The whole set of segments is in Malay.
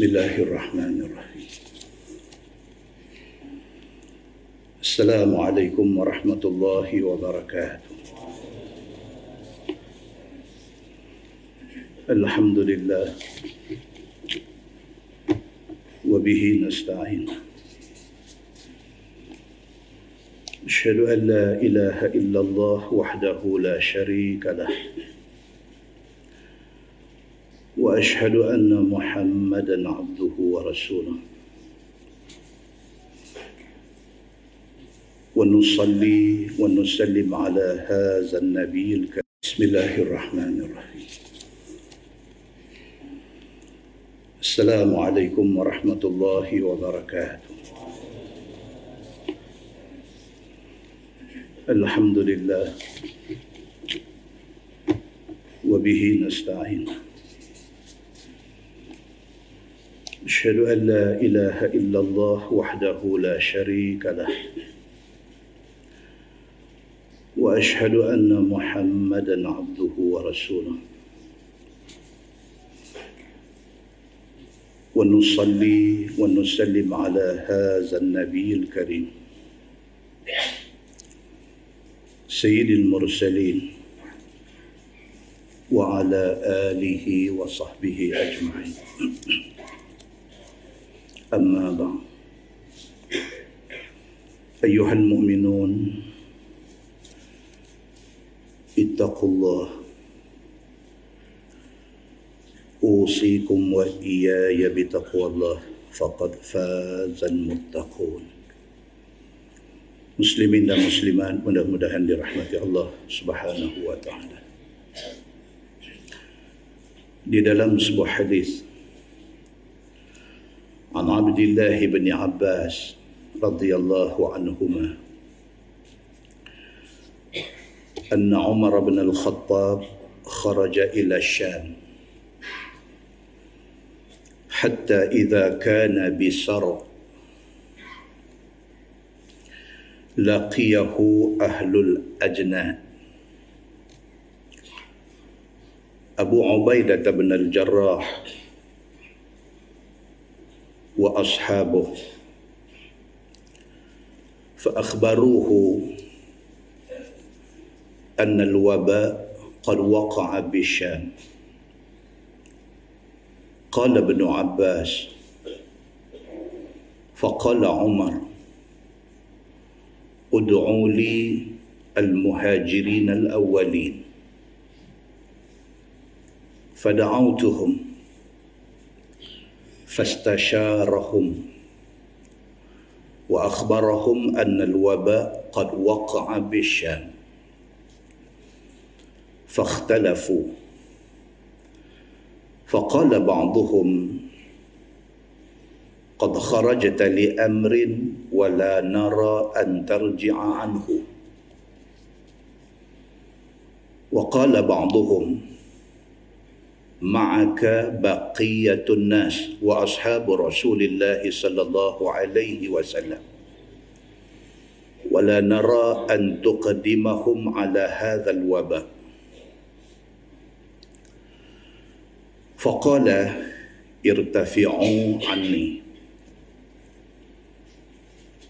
بسم الله الرحمن الرحيم. السلام عليكم ورحمة الله وبركاته. الحمد لله. وبه نستعين. أشهد أن لا إله إلا الله وحده لا شريك له. وأشهد أن محمدا عبده ورسوله. ونصلي ونسلم على هذا النبي الكريم. بسم الله الرحمن الرحيم. السلام عليكم ورحمة الله وبركاته. الحمد لله. وبه نستعين. أشهد أن لا إله إلا الله وحده لا شريك له وأشهد أن محمدا عبده ورسوله. ونصلي ونسلم على هذا النبي الكريم. سيد المرسلين وعلى آله وصحبه أجمعين. أما بعد أيها المؤمنون اتقوا الله أوصيكم وإياي بتقوى الله فقد فاز المتقون Muslimin dan Muslimat mudah-mudahan dirahmati Allah Subhanahu wa taala. Di dalam sebuah hadis عن عبد الله بن عباس رضي الله عنهما. أن عمر بن الخطاب خرج إلى الشام. حتى إذا كان بسرع لقيه أهل الأجناد أبو عبيدة بن الجراح وأصحابه. فأخبروه أن الوباء قد وقع بالشام قال ابن عباس فقال عمر ادعوا لي المهاجرين الأولين. فدعوتهم. فاستشارهم وأخبرهم أن الوباء قد وقع بالشام. فاختلفوا. فقال بعضهم قد خرجت لأمر ولا نرى أن ترجع عنه. وقال بعضهم معك بقية الناس وأصحاب رسول الله صلى الله عليه وسلم. ولا نرى أن تقدمهم على هذا الوباء. فقال ارتفعوا عني.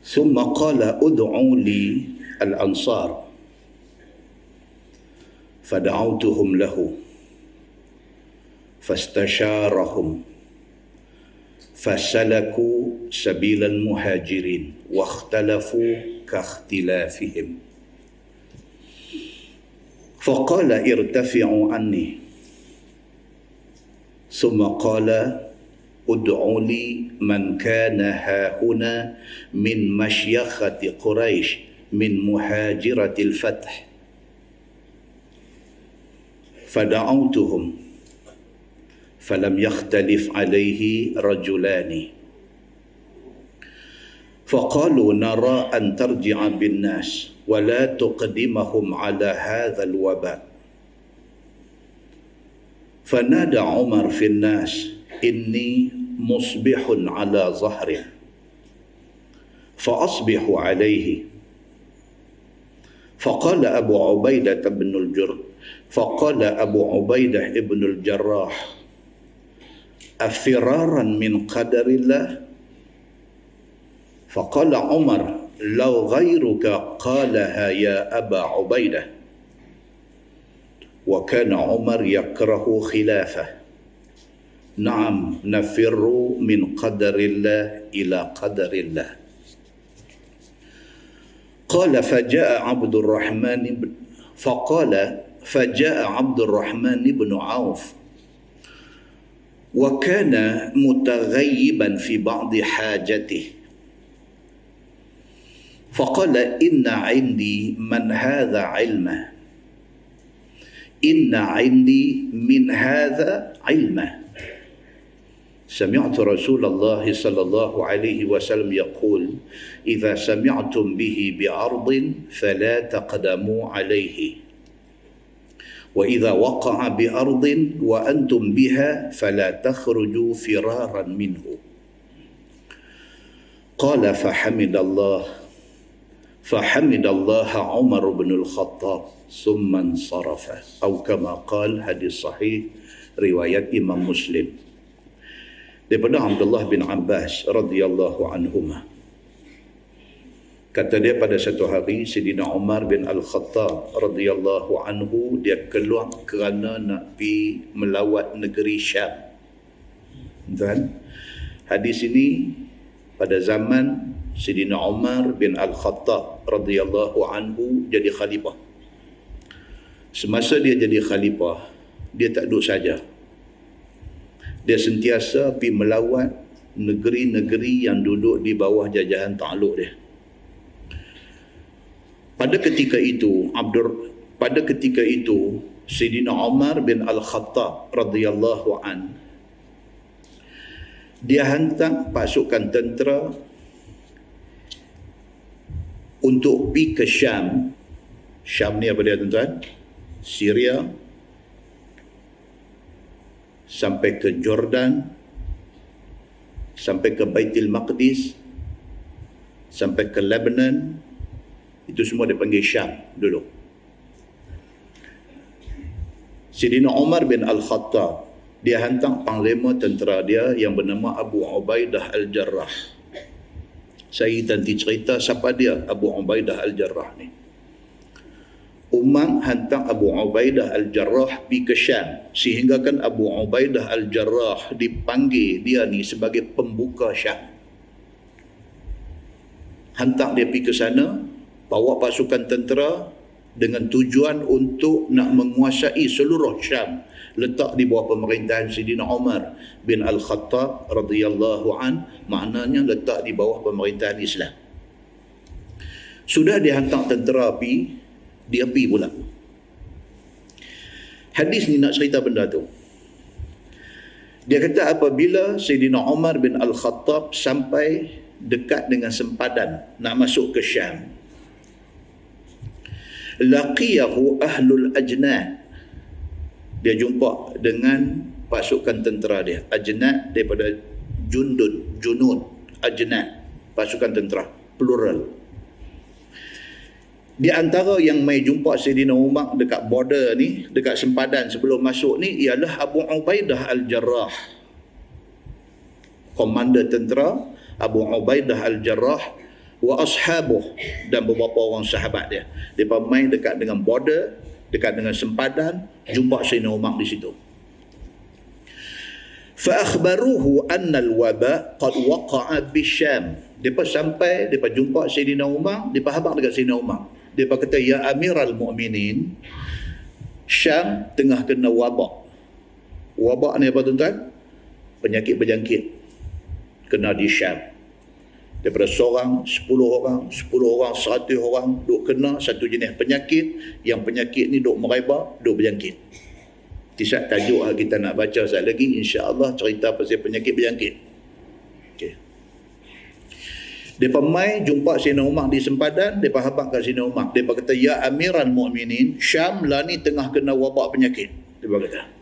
ثم قال ادعوا لي الأنصار. فدعوتهم له. فاستشارهم. فسلكوا سبيل المهاجرين واختلفوا كاختلافهم. فقال ارتفعوا عني. ثم قال ادعوا لي من كان هاهنا من مشيخة قريش من مهاجرة الفتح. فدعوتهم. فلم يختلف عليه رجلان. فقالوا نرى أن ترجع بالناس ولا تقدمهم على هذا الوباء. فنادى عمر في الناس إني مصبح على ظهره. فأصبح عليه. فقال أبو عبيدة بن الجر فقال أبو عبيدة بن الجراح أفرارا من قدر الله؟ فقال عمر لو غيرك قالها يا أبا عبيدة. وكان عمر يكره خلافه. نعم نفر من قدر الله إلى قدر الله. قال فجاء عبد الرحمن فقال فجاء عبد الرحمن بن عوف. وكان متغيبا في بعض حاجته. فقال إن عندي من هذا علمه. إن عندي من هذا علمه. سمعت رسول الله صلى الله عليه وسلم يقول إذا سمعتم به بعرض فلا تقدموا عليه. وإذا وقع بأرض وأنتم بها فلا تخرجوا فرارا منه. قال فحمد الله فحمد الله عمر بن الخطاب ثم انصرف. أو كما قال حديث صحيح رواية إمام مسلم. Daripada Abdullah bin Abbas radhiyallahu anhuma. Kata dia pada satu hari Sidina Umar bin Al-Khattab radhiyallahu anhu dia keluar kerana nak pi melawat negeri Syam. Dan hadis ini pada zaman Sidina Umar bin Al-Khattab radhiyallahu anhu jadi khalifah. Semasa dia jadi khalifah dia tak duduk saja. Dia sentiasa pergi melawat negeri-negeri yang duduk di bawah jajahan takluk dia. Pada ketika itu, Abdur pada ketika itu Sayyidina Umar bin Al-Khattab radhiyallahu an dia hantar pasukan tentera untuk pergi ke Syam. Syam ni apa dia tuan-tuan? Syria, sampai ke Jordan sampai ke Baitul Maqdis sampai ke Lebanon itu semua dipanggil Syam dulu. Sidina Umar bin Al-Khattab dia hantar panglima tentera dia yang bernama Abu Ubaidah Al-Jarrah. Saya nanti cerita siapa dia Abu Ubaidah Al-Jarrah ni. Umar hantar Abu Ubaidah Al-Jarrah pergi ke Syam sehingga kan Abu Ubaidah Al-Jarrah dipanggil dia ni sebagai pembuka Syam. Hantar dia pergi ke sana bawa pasukan tentera dengan tujuan untuk nak menguasai seluruh Syam. Letak di bawah pemerintahan Sidina Umar bin Al-Khattab radhiyallahu an maknanya letak di bawah pemerintahan Islam. Sudah dihantar tentera pergi dia pergi pula. Hadis ni nak cerita benda tu. Dia kata apabila Sayyidina Umar bin Al-Khattab sampai dekat dengan sempadan nak masuk ke Syam laqiyahu ahlul ajnad dia jumpa dengan pasukan tentera dia. Ajnad daripada jundud junud ajnad pasukan tentera plural. Di antara yang mai jumpa Sayyidina Umar dekat border ni, dekat sempadan sebelum masuk ni ialah Abu Ubaidah Al-Jarrah. Komander tentera Abu Ubaidah Al-Jarrah wa ashabuh dan beberapa orang sahabat dia. Depa mai dekat dengan border, dekat dengan sempadan, jumpa Sayyidina Umar di situ. Fa akhbaruhu anna al-waba qad waqa'a bi Syam. Depa sampai, depa jumpa Sayyidina Umar, depa habaq dekat Sayyidina Umar dia kata ya amiral mu'minin Syam tengah kena wabak wabak ni apa tuan-tuan penyakit berjangkit kena di Syam daripada seorang, sepuluh orang, sepuluh orang, seratus orang duk kena satu jenis penyakit yang penyakit ni duk merebak, duk berjangkit tisat tajuk kita nak baca sekali lagi insya-Allah cerita pasal penyakit berjangkit Depa mai jumpa Sayyidina Umar di sempadan, depa habaq kat Sayyidina Umar. Depa kata, "Ya Amiran Mukminin, Syam lah ni tengah kena wabak penyakit." Depa kata.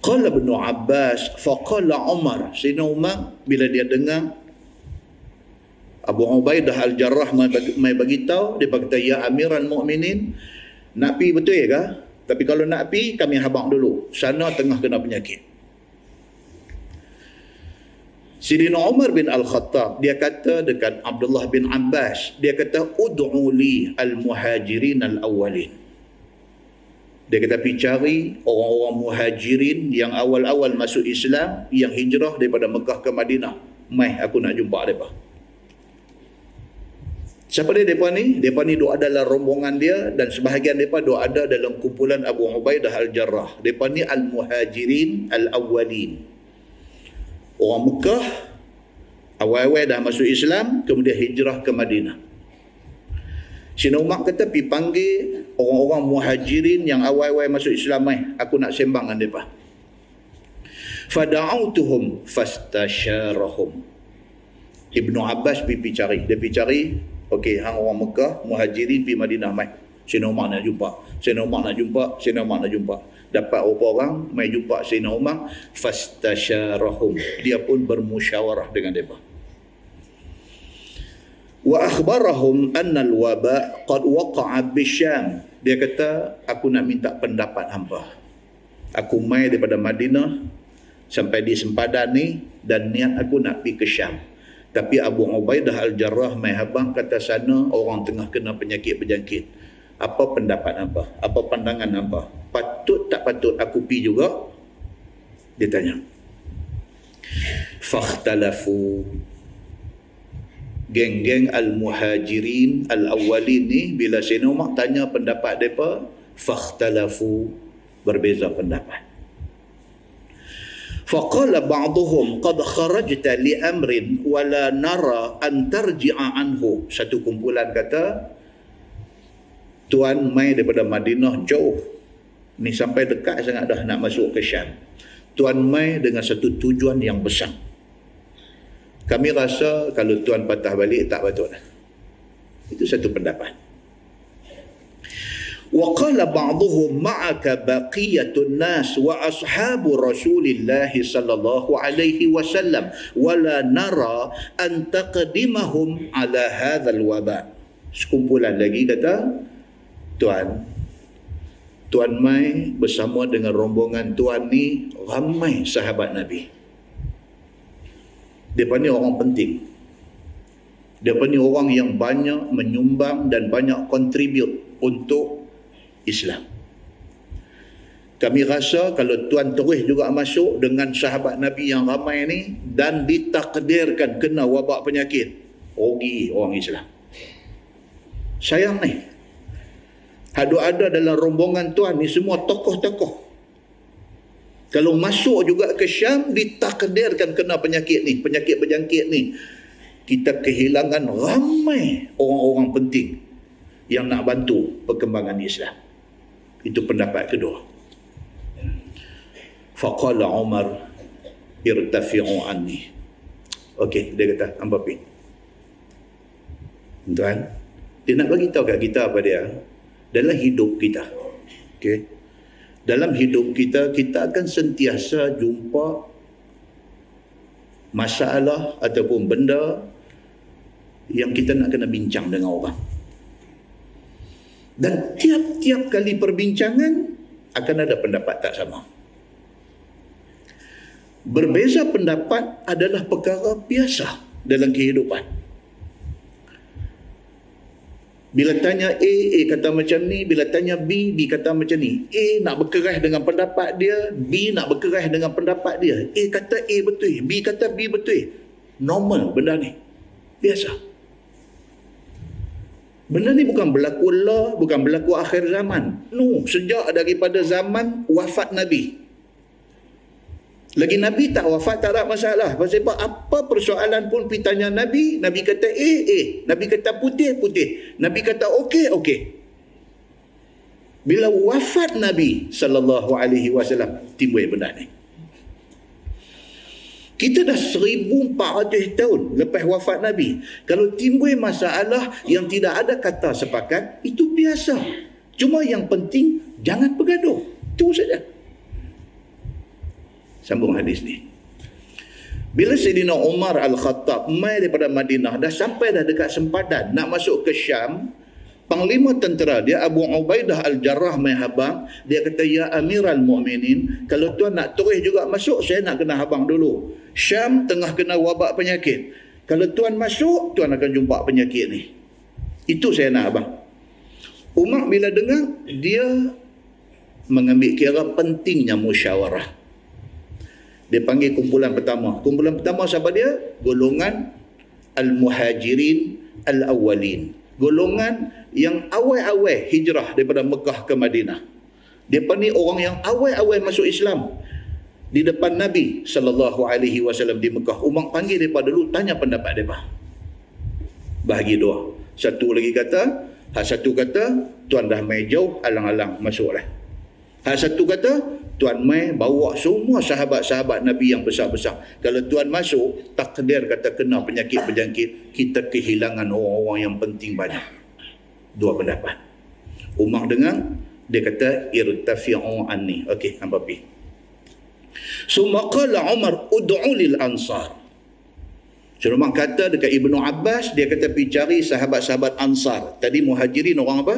Qala bin Abbas faqala Umar Sayyidina Umar bila dia dengar Abu Ubaidah Al-Jarrah mai bagi tahu dia berkata ya Amiran Mukminin nak pi betul ke? Tapi kalau nak pi kami habaq dulu. Sana tengah kena penyakit. Sidina Umar bin Al-Khattab dia kata dekat Abdullah bin Abbas dia kata ud'u li al-muhajirin al-awwalin dia kata pergi cari orang-orang muhajirin yang awal-awal masuk Islam yang hijrah daripada Mekah ke Madinah. Mai aku nak jumpa mereka. Siapa dia? Mereka ni? Mereka ni dua adalah rombongan dia dan sebahagian mereka dua ada dalam kumpulan Abu Ubaidah Al-Jarrah. Mereka ni Al-Muhajirin Al-Awwalin. Orang Mekah awal-awal dah masuk Islam kemudian hijrah ke Madinah Sina Umar kata pergi panggil orang-orang muhajirin yang awal-awal masuk Islam ni aku nak sembang dengan mereka. Fada'autuhum fastasharahum. Ibnu Abbas pergi cari. Dia pergi cari okey hang orang Mekah muhajirin pergi Madinah mai. Sina Umar nak jumpa. Sina Umar nak jumpa Sina Umar nak jumpa. Dapat beberapa orang mai jumpa Sayyidina Umar. Fastasyarahum dia pun bermusyawarah dengan mereka akhbarahum anna al-waba qad waqa'a bisyam. Dia kata aku nak minta pendapat hangpa aku mai daripada Madinah sampai di sempadan ni dan niat aku nak pergi ke Syam. Tapi Abu Ubaidah Al-Jarrah mai habang kata sana orang tengah kena penyakit berjangkit. Apa pendapat apa apa pandangan apa patut tak patut aku pi juga? Dia tanya. Fakhtalafu geng-geng al-muhajirin al-awwalin ni bila Sayyidina Umar tanya pendapat mereka fakhtalafu berbeza pendapat. Faqala ba'duhum qad kharajta li amrin wala nara an tarji'a anhu. Satu kumpulan kata tuan mai daripada Madinah jauh. Ni sampai dekat sangat dah nak masuk ke Syam. Tuan mai dengan satu tujuan yang besar kami rasa kalau tuan patah balik tak patut itu satu pendapat. Wa qala ba'dhum ma'aka baqiyatun nas wa ashabu rasulillah sallallahu alaihi wasallam wala nara an taqdimahum ala hadzal waba. Sekumpulan lagi kata tuan tuan mai bersama dengan rombongan tuan ni ramai sahabat nabi depa ni orang penting. Depa ni orang yang banyak menyumbang dan banyak kontribut untuk Islam. Kami rasa kalau tuan terus juga masuk dengan sahabat Nabi yang ramai ni dan ditakdirkan kena wabak penyakit rugi orang Islam. Sayang ni. Ada ada dalam rombongan tuan ni semua tokoh-tokoh. Kalau masuk juga ke Syam ditakdirkan kena penyakit ni, penyakit berjangkit ni. Kita kehilangan ramai orang-orang penting yang nak bantu perkembangan Islam. Itu pendapat kedua. Faqala Umar irtafi'u anni. Okey, dia kata, hamba pergi. Tuan, dia nak bagi tahu kat kita apa dia? dalam hidup kita. Okey. Dalam hidup kita kita akan sentiasa jumpa masalah ataupun benda yang kita nak kena bincang dengan orang. Dan tiap-tiap kali perbincangan akan ada pendapat tak sama. Berbeza pendapat adalah perkara biasa dalam kehidupan. Bila tanya A, A kata macam ni. Bila tanya B, B kata macam ni. A nak berkerah dengan pendapat dia. B nak berkerah dengan pendapat dia. A kata A betul. B kata B betul. Normal benda ni. Biasa. Benda ni bukan berlaku lah. Bukan berlaku akhir zaman. No. Sejak daripada zaman wafat Nabi. Lagi Nabi tak wafat tak ada masalah. Sebab apa persoalan pun pergi tanya Nabi, Nabi kata eh, eh. Nabi kata putih, putih. Nabi kata okey, okey. Bila wafat Nabi sallallahu alaihi wasallam timbul benda ni. Kita dah 1400 tahun lepas wafat Nabi. Kalau timbul masalah yang tidak ada kata sepakat, itu biasa. Cuma yang penting jangan bergaduh. Itu saja. Sambung hadis ni. Bila Sayyidina Umar Al-Khattab mai daripada Madinah dah sampai dah dekat sempadan nak masuk ke Syam, Panglima tentera dia Abu Ubaidah Al-Jarrah mai habang, dia kata ya Amiral Mukminin, kalau tuan nak terus juga masuk, saya nak kena habang dulu. Syam tengah kena wabak penyakit. Kalau tuan masuk, tuan akan jumpa penyakit ni. Itu saya nak abang. Umar bila dengar, dia mengambil kira pentingnya musyawarah. Dia panggil kumpulan pertama. Kumpulan pertama siapa dia? Golongan Al-Muhajirin Al-Awwalin. Golongan yang awal-awal hijrah daripada Mekah ke Madinah. Dia ni orang yang awal-awal masuk Islam. Di depan Nabi sallallahu alaihi wasallam di Mekah. Umar panggil mereka dulu tanya pendapat mereka. Bahagi dua. Satu lagi kata, hak satu kata, tuan dah main jauh, alang-alang masuklah. Hal satu kata, Tuan Mai bawa semua sahabat-sahabat Nabi yang besar-besar. Kalau Tuan masuk, takdir kata kena penyakit berjangkit, kita kehilangan orang-orang yang penting banyak. Dua pendapat. Umar dengar, dia kata, irtafi'u anni. Okey, hampa pergi. So, maqala Umar ud'u lil ansar. So, Umar kata dekat Ibnu Abbas, dia kata pergi cari sahabat-sahabat ansar. Tadi muhajirin orang apa?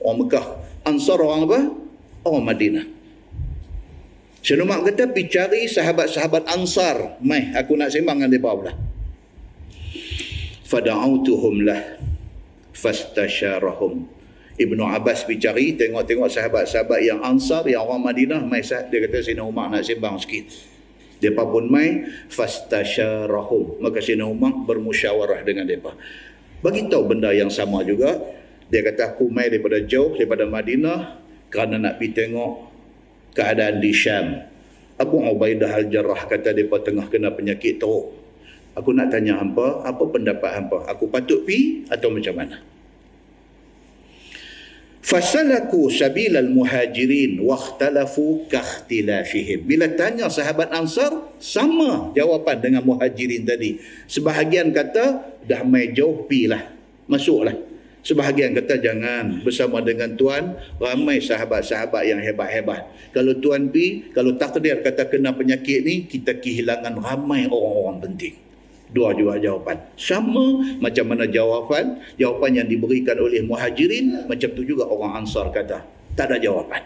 Orang Mekah. Ansar orang apa? Orang Madinah. Syekh Umar kata, pergi cari sahabat-sahabat Ansar. Mai, aku nak sembang dengan mereka pula. Fada'autuhum lah. Fastasyarahum. Ibnu Abbas pergi cari, tengok-tengok sahabat-sahabat yang Ansar, yang orang Madinah. Mai, dia kata, Syekh Umar nak sembang sikit. Mereka pun mai, fastasyarahum. Maka Syekh Umar bermusyawarah dengan mereka. Bagi tahu benda yang sama juga. Dia kata, aku mai daripada jauh, daripada Madinah, kerana nak pergi tengok keadaan di Syam. Abu Ubaidah Al-Jarrah kata mereka tengah kena penyakit teruk. Aku nak tanya hampa, apa pendapat hampa? Aku patut pi atau macam mana? Fasalaku sabil al-muhajirin wa ikhtalafu ka ikhtilafihim. Bila tanya sahabat Ansar, sama jawapan dengan muhajirin tadi. Sebahagian kata, dah mai jauh pi lah. Masuklah. Sebahagian kata jangan bersama dengan tuan ramai sahabat-sahabat yang hebat-hebat. Kalau tuan pi, kalau takdir kata kena penyakit ni, kita kehilangan ramai orang-orang penting. Dua juga jawapan. Sama macam mana jawapan, jawapan yang diberikan oleh muhajirin, macam tu juga orang ansar kata. Tak ada jawapan.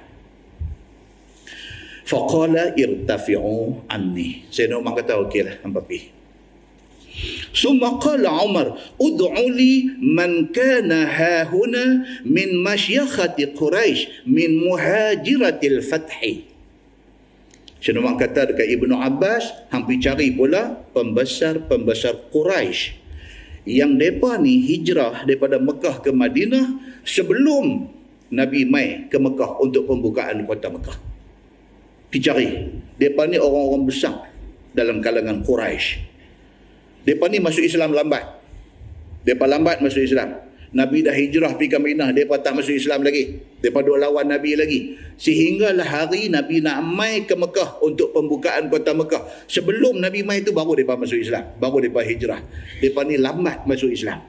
Faqala irtafi'u anni. Saya nak kata okeylah, hampa pergi. ثم قال عمر ادع لي من كان ها هنا من مشيخة قريش من مهاجرة الفتح Syed Umar kata dekat Ibnu Abbas, hampir cari pula pembesar-pembesar Quraisy yang mereka ni hijrah daripada Mekah ke Madinah sebelum Nabi mai ke Mekah untuk pembukaan kota Mekah. Pergi cari. Mereka ni orang-orang besar dalam kalangan Quraisy. Mereka ni masuk Islam lambat. Mereka lambat masuk Islam. Nabi dah hijrah pergi ke Madinah. Mereka tak masuk Islam lagi. Mereka duk lawan Nabi lagi. Sehinggalah hari Nabi nak mai ke Mekah untuk pembukaan kota Mekah. Sebelum Nabi mai itu baru mereka masuk Islam. Baru mereka hijrah. Mereka ni lambat masuk Islam.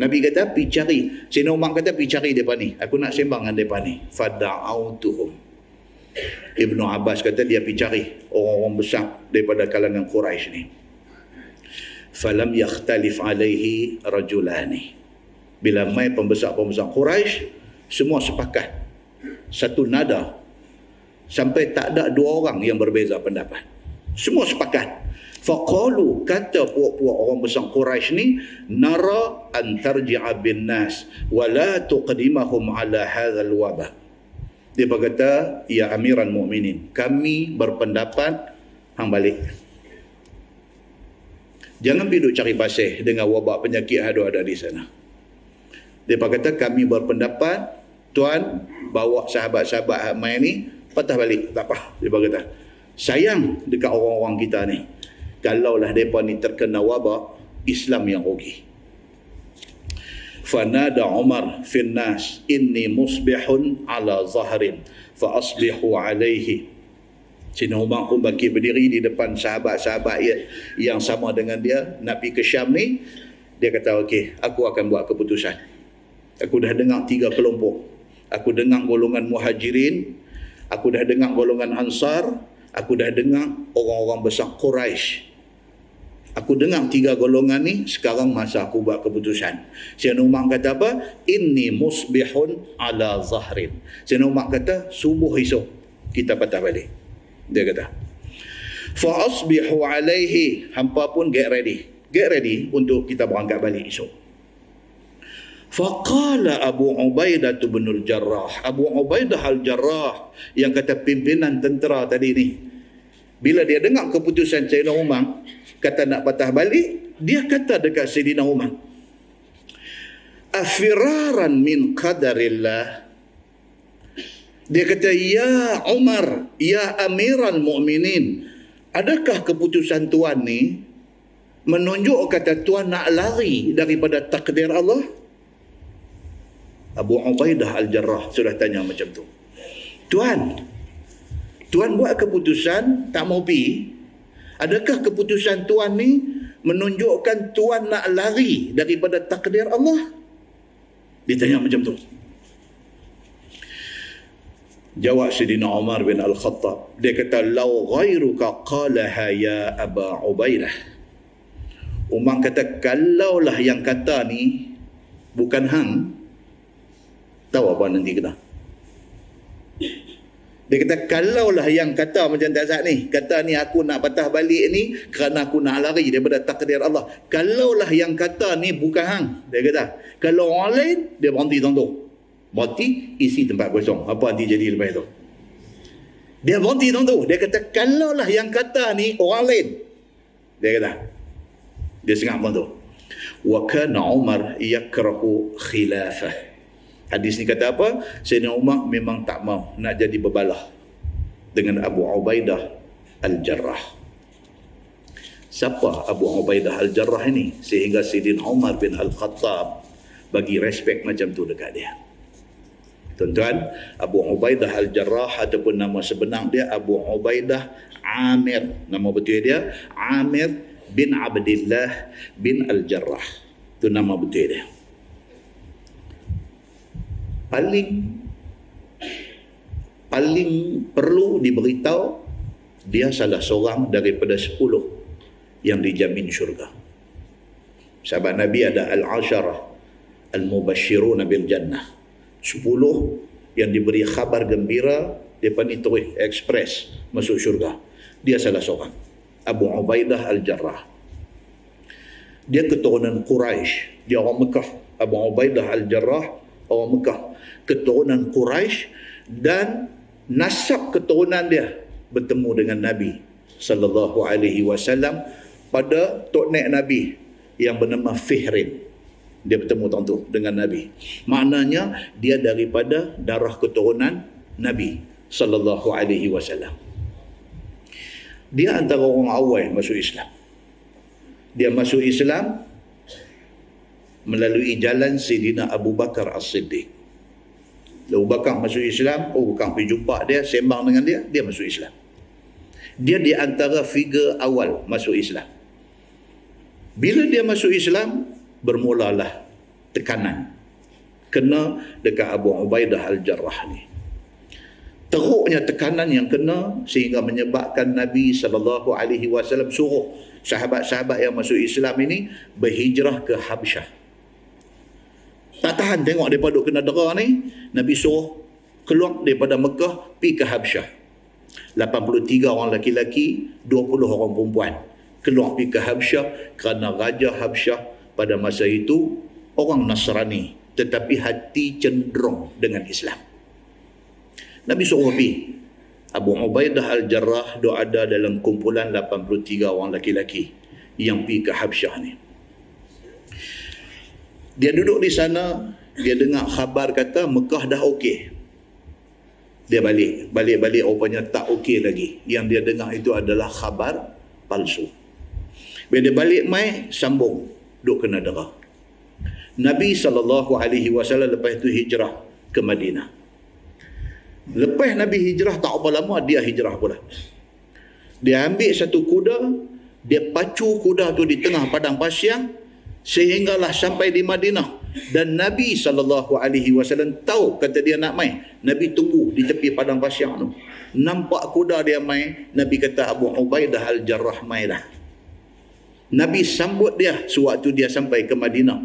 Nabi kata, pergi cari. Sina Umar kata, pergi cari mereka ni. Aku nak sembang dengan mereka ni. Fada'autuhum. Ibnu Abbas kata, dia pergi cari orang-orang besar daripada kalangan Quraisy ni falam yakhtalif alaihi rajulani. Bila mai pembesar-pembesar Quraisy semua sepakat. Satu nada. Sampai tak ada dua orang yang berbeza pendapat. Semua sepakat. Faqalu kata puak-puak orang besar Quraisy ni nara an tarji'a bin nas wa la tuqdimahum ala hadzal wabah. Dia berkata ya amiran mukminin kami berpendapat hang balik Jangan pergi cari pasir dengan wabak penyakit ada-ada di sana. Dia kata kami berpendapat tuan bawa sahabat-sahabat main ni patah balik. Tak apa. Dia kata sayang dekat orang-orang kita ni. Kalaulah mereka ni terkena wabak, Islam yang rugi. Fanada Umar fin nas inni musbihun ala zahrin fa asbihu alaihi Sina Umar pun bangkit berdiri di depan sahabat-sahabat yang sama dengan dia nak pergi ke Syam ni dia kata okey aku akan buat keputusan aku dah dengar tiga kelompok aku dengar golongan muhajirin aku dah dengar golongan ansar aku dah dengar orang-orang besar Quraisy Aku dengar tiga golongan ni, sekarang masa aku buat keputusan. Sayyidina Umar kata apa? Inni musbihun ala zahrin. Sayyidina Umar kata, subuh esok kita patah balik. Dia kata. Fa asbihu alaihi. Hampa pun get ready. Get ready untuk kita berangkat balik esok. Faqala Abu Ubaidah bin al-Jarrah. Abu Ubaidah al-Jarrah yang kata pimpinan tentera tadi ni. Bila dia dengar keputusan Sayyidina Umar, kata nak patah balik, dia kata dekat Sayyidina Umar, Afiraran min qadarillah. Dia kata, Ya Umar, Ya Amiral Mu'minin, adakah keputusan Tuhan ni menunjuk kata Tuhan nak lari daripada takdir Allah? Abu Ubaidah Al-Jarrah sudah tanya macam tu. Tuhan, Tuhan buat keputusan tak mau pergi, Adakah keputusan Tuhan ni menunjukkan Tuhan nak lari daripada takdir Allah? Dia tanya macam tu. Jawab Sidina Umar bin Al-Khattab. Dia kata, Lau ghairuka qalaha ya Aba Ubaidah. Umar kata, kalaulah yang kata ni bukan hang, tahu apa nanti kena? Dia kata kalaulah yang kata macam tak ni, kata ni aku nak patah balik ni kerana aku nak lari daripada takdir Allah. Kalaulah yang kata ni bukan hang, dia kata. Kalau orang lain, dia berhenti tentu. Berhenti, isi tempat kosong. Apa nanti jadi lepas itu? Dia berhenti tentu. Dia kata kalaulah yang kata ni orang lain. Dia kata. Dia sengak pun tu. Wa kana Umar yakrahu khilafah. Hadis ni kata apa? Sayyidina Umar memang tak mau nak jadi berbalah dengan Abu Ubaidah Al-Jarrah. Siapa Abu Ubaidah Al-Jarrah ini? Sehingga Sayyidina Umar bin Al-Khattab bagi respect macam tu dekat dia. Tuan-tuan, Abu Ubaidah Al-Jarrah ataupun nama sebenar dia Abu Ubaidah Amir. Nama betul dia Amir bin Abdullah bin Al-Jarrah. Itu nama betul dia paling paling perlu diberitahu dia salah seorang daripada sepuluh yang dijamin syurga. Sahabat Nabi ada al-asharah al-mubashirun bil jannah. Sepuluh yang diberi khabar gembira depan itu ekspres masuk syurga. Dia salah seorang. Abu Ubaidah al-Jarrah. Dia keturunan Quraisy. Dia orang Mekah. Abu Ubaidah al-Jarrah orang Mekah keturunan Quraisy dan nasab keturunan dia bertemu dengan Nabi sallallahu alaihi wasallam pada tok nek Nabi yang bernama Fihrin dia bertemu tentu dengan Nabi maknanya dia daripada darah keturunan Nabi sallallahu alaihi wasallam dia antara orang awal masuk Islam dia masuk Islam melalui jalan Sayyidina Abu Bakar As-Siddiq Abu Bakar masuk Islam, Abu Bakar pergi jumpa dia, sembang dengan dia, dia masuk Islam. Dia di antara figure awal masuk Islam. Bila dia masuk Islam, bermulalah tekanan. Kena dekat Abu Ubaidah Al-Jarrah ni. Teruknya tekanan yang kena sehingga menyebabkan Nabi SAW suruh sahabat-sahabat yang masuk Islam ini berhijrah ke Habsyah tak tahan tengok dia duk kena dera ni Nabi suruh keluar daripada Mekah pergi ke Habsyah 83 orang lelaki 20 orang perempuan keluar pergi ke Habsyah kerana Raja Habsyah pada masa itu orang Nasrani tetapi hati cenderung dengan Islam Nabi suruh pergi Abu Ubaidah Al-Jarrah doa ada dalam kumpulan 83 orang lelaki yang pergi ke Habsyah ni dia duduk di sana, dia dengar khabar kata Mekah dah okey. Dia balik. Balik-balik rupanya tak okey lagi. Yang dia dengar itu adalah khabar palsu. Bila dia balik mai, sambung. Duk kena derah. Nabi SAW lepas itu hijrah ke Madinah. Lepas Nabi hijrah tak apa lama, dia hijrah pula. Dia ambil satu kuda, dia pacu kuda tu di tengah padang pasir, sehinggalah sampai di Madinah dan Nabi sallallahu alaihi wasallam tahu kata dia nak mai Nabi tunggu di tepi padang pasir tu nampak kuda dia mai Nabi kata Abu Ubaidah al-Jarrah mai dah Nabi sambut dia sewaktu dia sampai ke Madinah.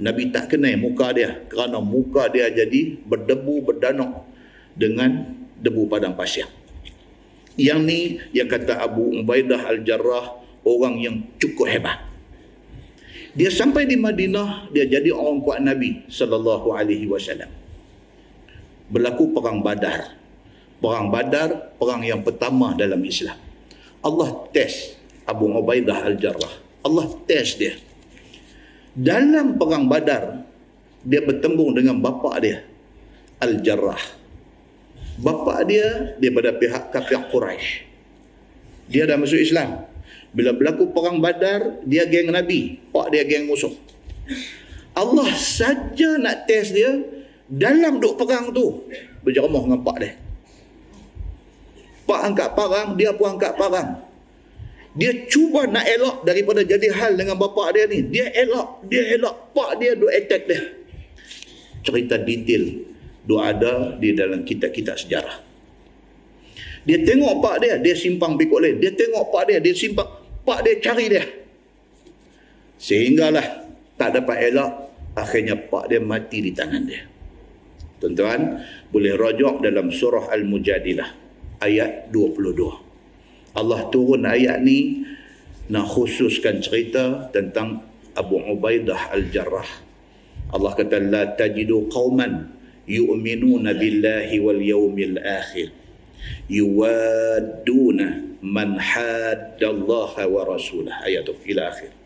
Nabi tak kenal muka dia kerana muka dia jadi berdebu berdanau dengan debu padang pasir. Yang ni yang kata Abu Ubaidah Al-Jarrah orang yang cukup hebat. Dia sampai di Madinah, dia jadi orang kuat Nabi sallallahu alaihi wasallam. Berlaku perang Badar. Perang Badar perang yang pertama dalam Islam. Allah test Abu Ubaidah Al-Jarrah. Allah test dia. Dalam perang Badar, dia bertembung dengan bapa dia, Al-Jarrah. Bapa dia daripada pihak kafir Quraisy. Dia dah masuk Islam. Bila berlaku perang Badar, dia geng Nabi, pak dia geng musuh. Allah saja nak test dia dalam duk perang tu. Berjeramah dengan pak dia. Pak angkat parang, dia pun angkat parang. Dia cuba nak elak daripada jadi hal dengan bapa dia ni. Dia elak, dia elak. Pak dia duk attack dia. Cerita detail duk ada di dalam kitab-kitab sejarah. Dia tengok pak dia, dia simpang pikuk lain. Dia tengok pak dia, dia simpang. Pak dia cari dia. Sehinggalah tak dapat elak, akhirnya pak dia mati di tangan dia. Tuan-tuan, boleh rojok dalam surah Al-Mujadilah ayat 22. Allah turun ayat ni nak khususkan cerita tentang Abu Ubaidah Al-Jarrah. Allah kata la tajidu qauman yu'minuna billahi wal yawmil akhir. Yuwadduna man hadda Allah wa rasulah ayat tu ila akhir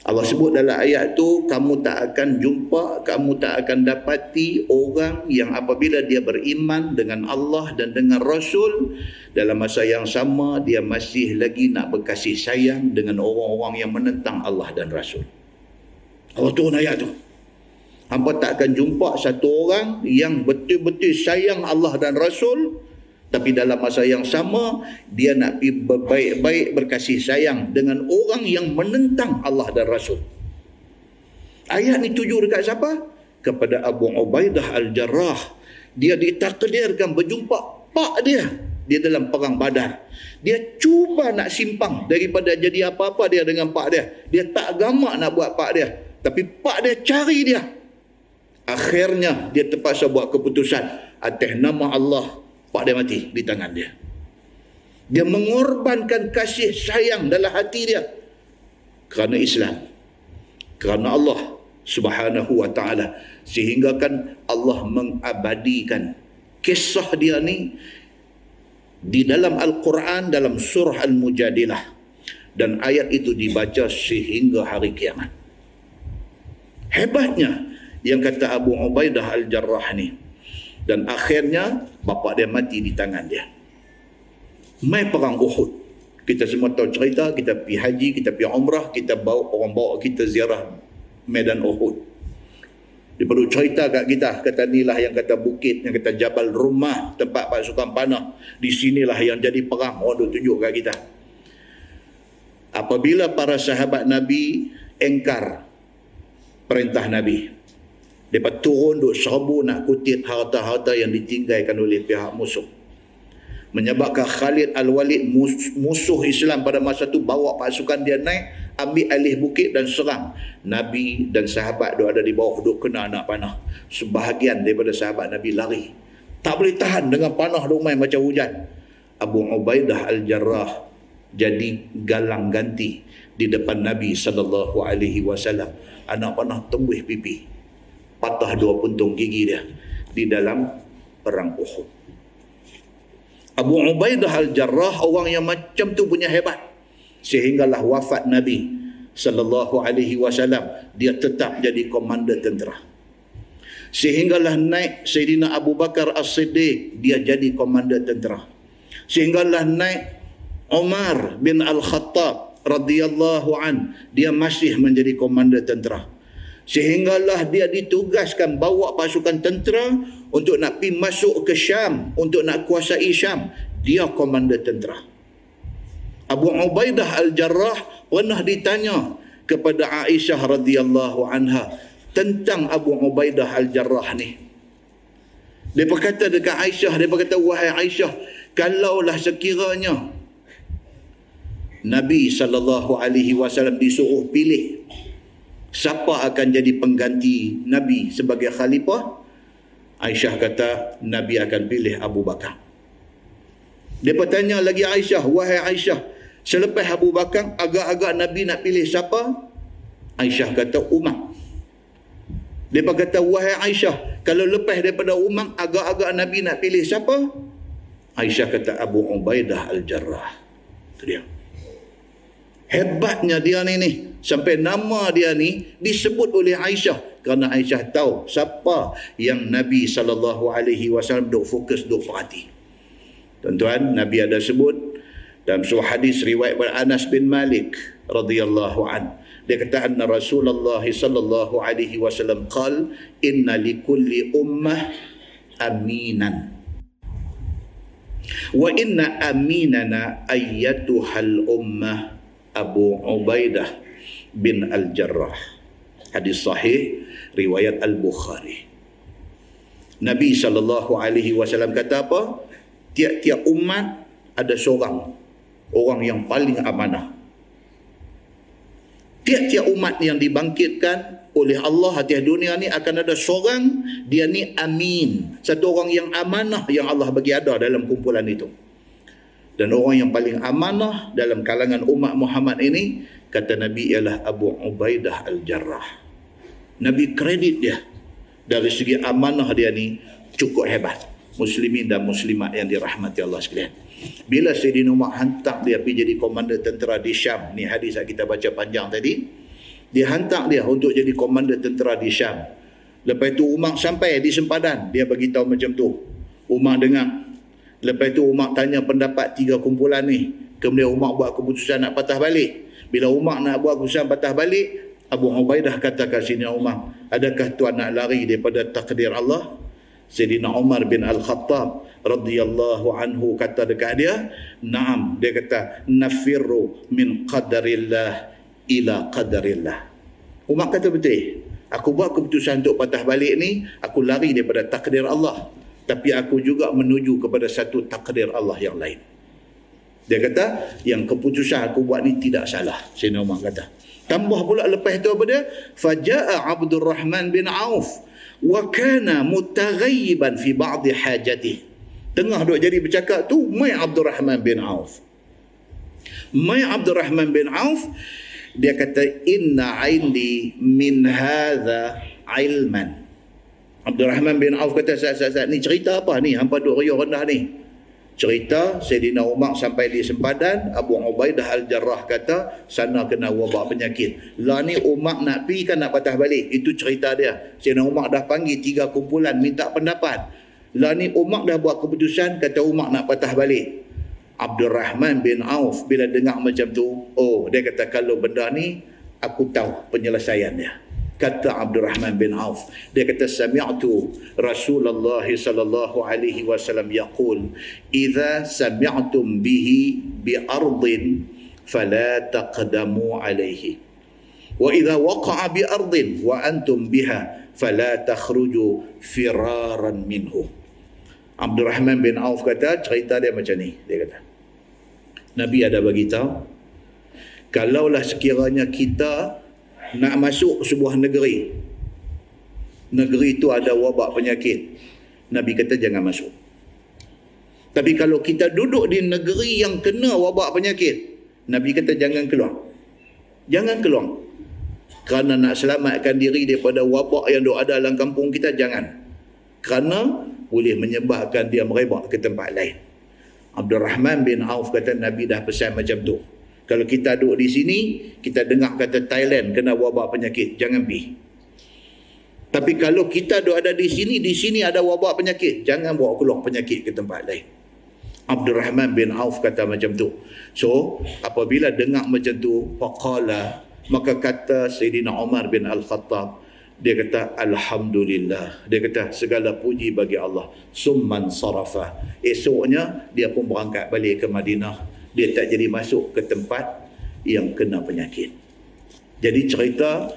Allah sebut dalam ayat tu kamu tak akan jumpa, kamu tak akan dapati orang yang apabila dia beriman dengan Allah dan dengan Rasul dalam masa yang sama dia masih lagi nak berkasih sayang dengan orang-orang yang menentang Allah dan Rasul. Allah turun ayat tu. Hampa tak akan jumpa satu orang yang betul-betul sayang Allah dan Rasul tapi dalam masa yang sama, dia nak pergi berbaik-baik berkasih sayang dengan orang yang menentang Allah dan Rasul. Ayat ni tuju dekat siapa? Kepada Abu Ubaidah Al-Jarrah. Dia ditakdirkan berjumpa pak dia. Dia dalam perang badar. Dia cuba nak simpang daripada jadi apa-apa dia dengan pak dia. Dia tak gamak nak buat pak dia. Tapi pak dia cari dia. Akhirnya dia terpaksa buat keputusan. Atas nama Allah Pak dia mati di tangan dia. Dia mengorbankan kasih sayang dalam hati dia. Kerana Islam. Kerana Allah subhanahu wa ta'ala. Sehingga kan Allah mengabadikan kisah dia ni di dalam Al-Quran dalam surah Al-Mujadilah. Dan ayat itu dibaca sehingga hari kiamat. Hebatnya yang kata Abu Ubaidah Al-Jarrah ni dan akhirnya bapa dia mati di tangan dia. Mai perang Uhud. Kita semua tahu cerita kita pergi haji kita pergi umrah kita bawa orang bawa kita ziarah medan Uhud. Dia perlu cerita kat kita kata inilah yang kata bukit yang kata Jabal Rumah tempat pasukan panah. Di sinilah yang jadi perang orang duk tunjuk kat kita. Apabila para sahabat Nabi engkar perintah Nabi mereka turun duk serbu nak kutip harta-harta yang ditinggalkan oleh pihak musuh. Menyebabkan Khalid Al-Walid musuh Islam pada masa tu bawa pasukan dia naik ambil alih bukit dan serang. Nabi dan sahabat duk ada di bawah duk kena anak panah. Sebahagian daripada sahabat Nabi lari. Tak boleh tahan dengan panah main macam hujan. Abu Ubaidah Al-Jarrah jadi galang ganti di depan Nabi sallallahu alaihi wasallam. Anak panah tembus pipi patah dua puntung gigi dia di dalam perang Uhud. Abu Ubaidah Al-Jarrah orang yang macam tu punya hebat sehinggalah wafat Nabi sallallahu alaihi wasallam dia tetap jadi komander tentera. Sehinggalah naik Sayyidina Abu Bakar As-Siddiq dia jadi komander tentera. Sehinggalah naik Umar bin Al-Khattab radhiyallahu an dia masih menjadi komander tentera sehinggalah dia ditugaskan bawa pasukan tentera untuk nak pergi masuk ke Syam untuk nak kuasai Syam. Dia komander tentera. Abu Ubaidah Al-Jarrah pernah ditanya kepada Aisyah radhiyallahu anha tentang Abu Ubaidah Al-Jarrah ni. Dia berkata dekat Aisyah dia berkata wahai Aisyah kalaulah sekiranya Nabi sallallahu alaihi wasallam disuruh pilih siapa akan jadi pengganti Nabi sebagai khalifah? Aisyah kata Nabi akan pilih Abu Bakar. Dia bertanya lagi Aisyah wahai Aisyah selepas Abu Bakar agak-agak Nabi nak pilih siapa? Aisyah kata Umar. Dia kata wahai Aisyah kalau lepas daripada Umar agak-agak Nabi nak pilih siapa? Aisyah kata Abu Ubaidah Al-Jarrah. Itu dia hebatnya dia ni ni. Sampai nama dia ni disebut oleh Aisyah. Kerana Aisyah tahu siapa yang Nabi sallallahu alaihi wasallam fokus duk perhati. Tuan-tuan Nabi ada sebut dalam sebuah hadis riwayat ber Anas bin Malik radhiyallahu an. Dia kata anna Rasulullah sallallahu alaihi wasallam qal inna likulli ummah aminan wa inna aminana ayyatuhal ummah Abu Ubaidah bin Al-Jarrah. Hadis sahih riwayat Al-Bukhari. Nabi sallallahu alaihi wasallam kata apa? Tiap-tiap umat ada seorang orang yang paling amanah. Tiap-tiap umat yang dibangkitkan oleh Allah atas dunia ni akan ada seorang dia ni amin. Satu orang yang amanah yang Allah bagi ada dalam kumpulan itu. Dan orang yang paling amanah dalam kalangan umat Muhammad ini, kata Nabi ialah Abu Ubaidah Al-Jarrah. Nabi kredit dia. Dari segi amanah dia ni cukup hebat. Muslimin dan muslimat yang dirahmati Allah sekalian. Bila Sayyidina Umar hantar dia pergi jadi komander tentera di Syam. Ni hadis yang kita baca panjang tadi. Dia hantar dia untuk jadi komander tentera di Syam. Lepas itu Umar sampai di sempadan. Dia bagi tahu macam tu. Umar dengar Lepas tu Umar tanya pendapat tiga kumpulan ni. Kemudian Umar buat keputusan nak patah balik. Bila Umar nak buat keputusan patah balik, Abu Ubaidah kata ke sini Umar, adakah tuan nak lari daripada takdir Allah? Sayyidina Umar bin Al-Khattab radhiyallahu anhu kata dekat dia, "Naam." Dia kata, "Nafirru min qadarillah ila qadarillah." Umar kata betul. Aku buat keputusan untuk patah balik ni, aku lari daripada takdir Allah tapi aku juga menuju kepada satu takdir Allah yang lain. Dia kata, yang keputusan aku buat ni tidak salah. Sayyidina Umar kata. Tambah pula lepas itu apa dia? Faja'a Abdul Rahman bin Auf wa kana mutaghayyiban fi ba'd hajatih. Tengah duk jadi bercakap tu, mai Abdul Rahman bin Auf. Mai Abdul Rahman bin Auf dia kata inna indi min hadha ilman Abdul Rahman bin Auf kata saat-saat ni cerita apa ni? Hampa duk riuh rendah ni. Cerita Sayyidina Umar sampai di sempadan Abu Ubaidah Al-Jarrah kata sana kena wabak penyakit. Lah ni Umar nak pi kan nak patah balik? Itu cerita dia. Sayyidina Umar dah panggil tiga kumpulan minta pendapat. Lah ni Umar dah buat keputusan kata Umar nak patah balik. Abdul Rahman bin Auf bila dengar macam tu oh dia kata kalau benda ni aku tahu penyelesaiannya kata Abdul Rahman bin Auf. Dia kata sami'tu Rasulullah sallallahu alaihi wasallam yaqul idza sami'tum bihi bi ardin fala taqdamu alaihi. Wa idza waqa'a bi ardin wa antum biha fala takhruju firaran minhu Abdul Rahman bin Auf kata cerita dia macam ni dia kata. Nabi ada bagi tahu kalaulah sekiranya kita nak masuk sebuah negeri. Negeri itu ada wabak penyakit. Nabi kata jangan masuk. Tapi kalau kita duduk di negeri yang kena wabak penyakit Nabi kata jangan keluar. Jangan keluar. Kerana nak selamatkan diri daripada wabak yang ada dalam kampung kita jangan. Kerana boleh menyebabkan dia merebak ke tempat lain. Abdul Rahman bin Auf kata Nabi dah pesan macam tu kalau kita duduk di sini, kita dengar kata Thailand kena wabak penyakit. Jangan pergi. Tapi kalau kita duduk ada di sini, di sini ada wabak penyakit. Jangan bawa keluar penyakit ke tempat lain. Abdul Rahman bin Auf kata macam tu. So, apabila dengar macam tu, faqala, maka kata Sayyidina Umar bin Al-Khattab, dia kata Alhamdulillah. Dia kata segala puji bagi Allah. Summan sarafa. Esoknya, dia pun berangkat balik ke Madinah dia tak jadi masuk ke tempat yang kena penyakit. Jadi cerita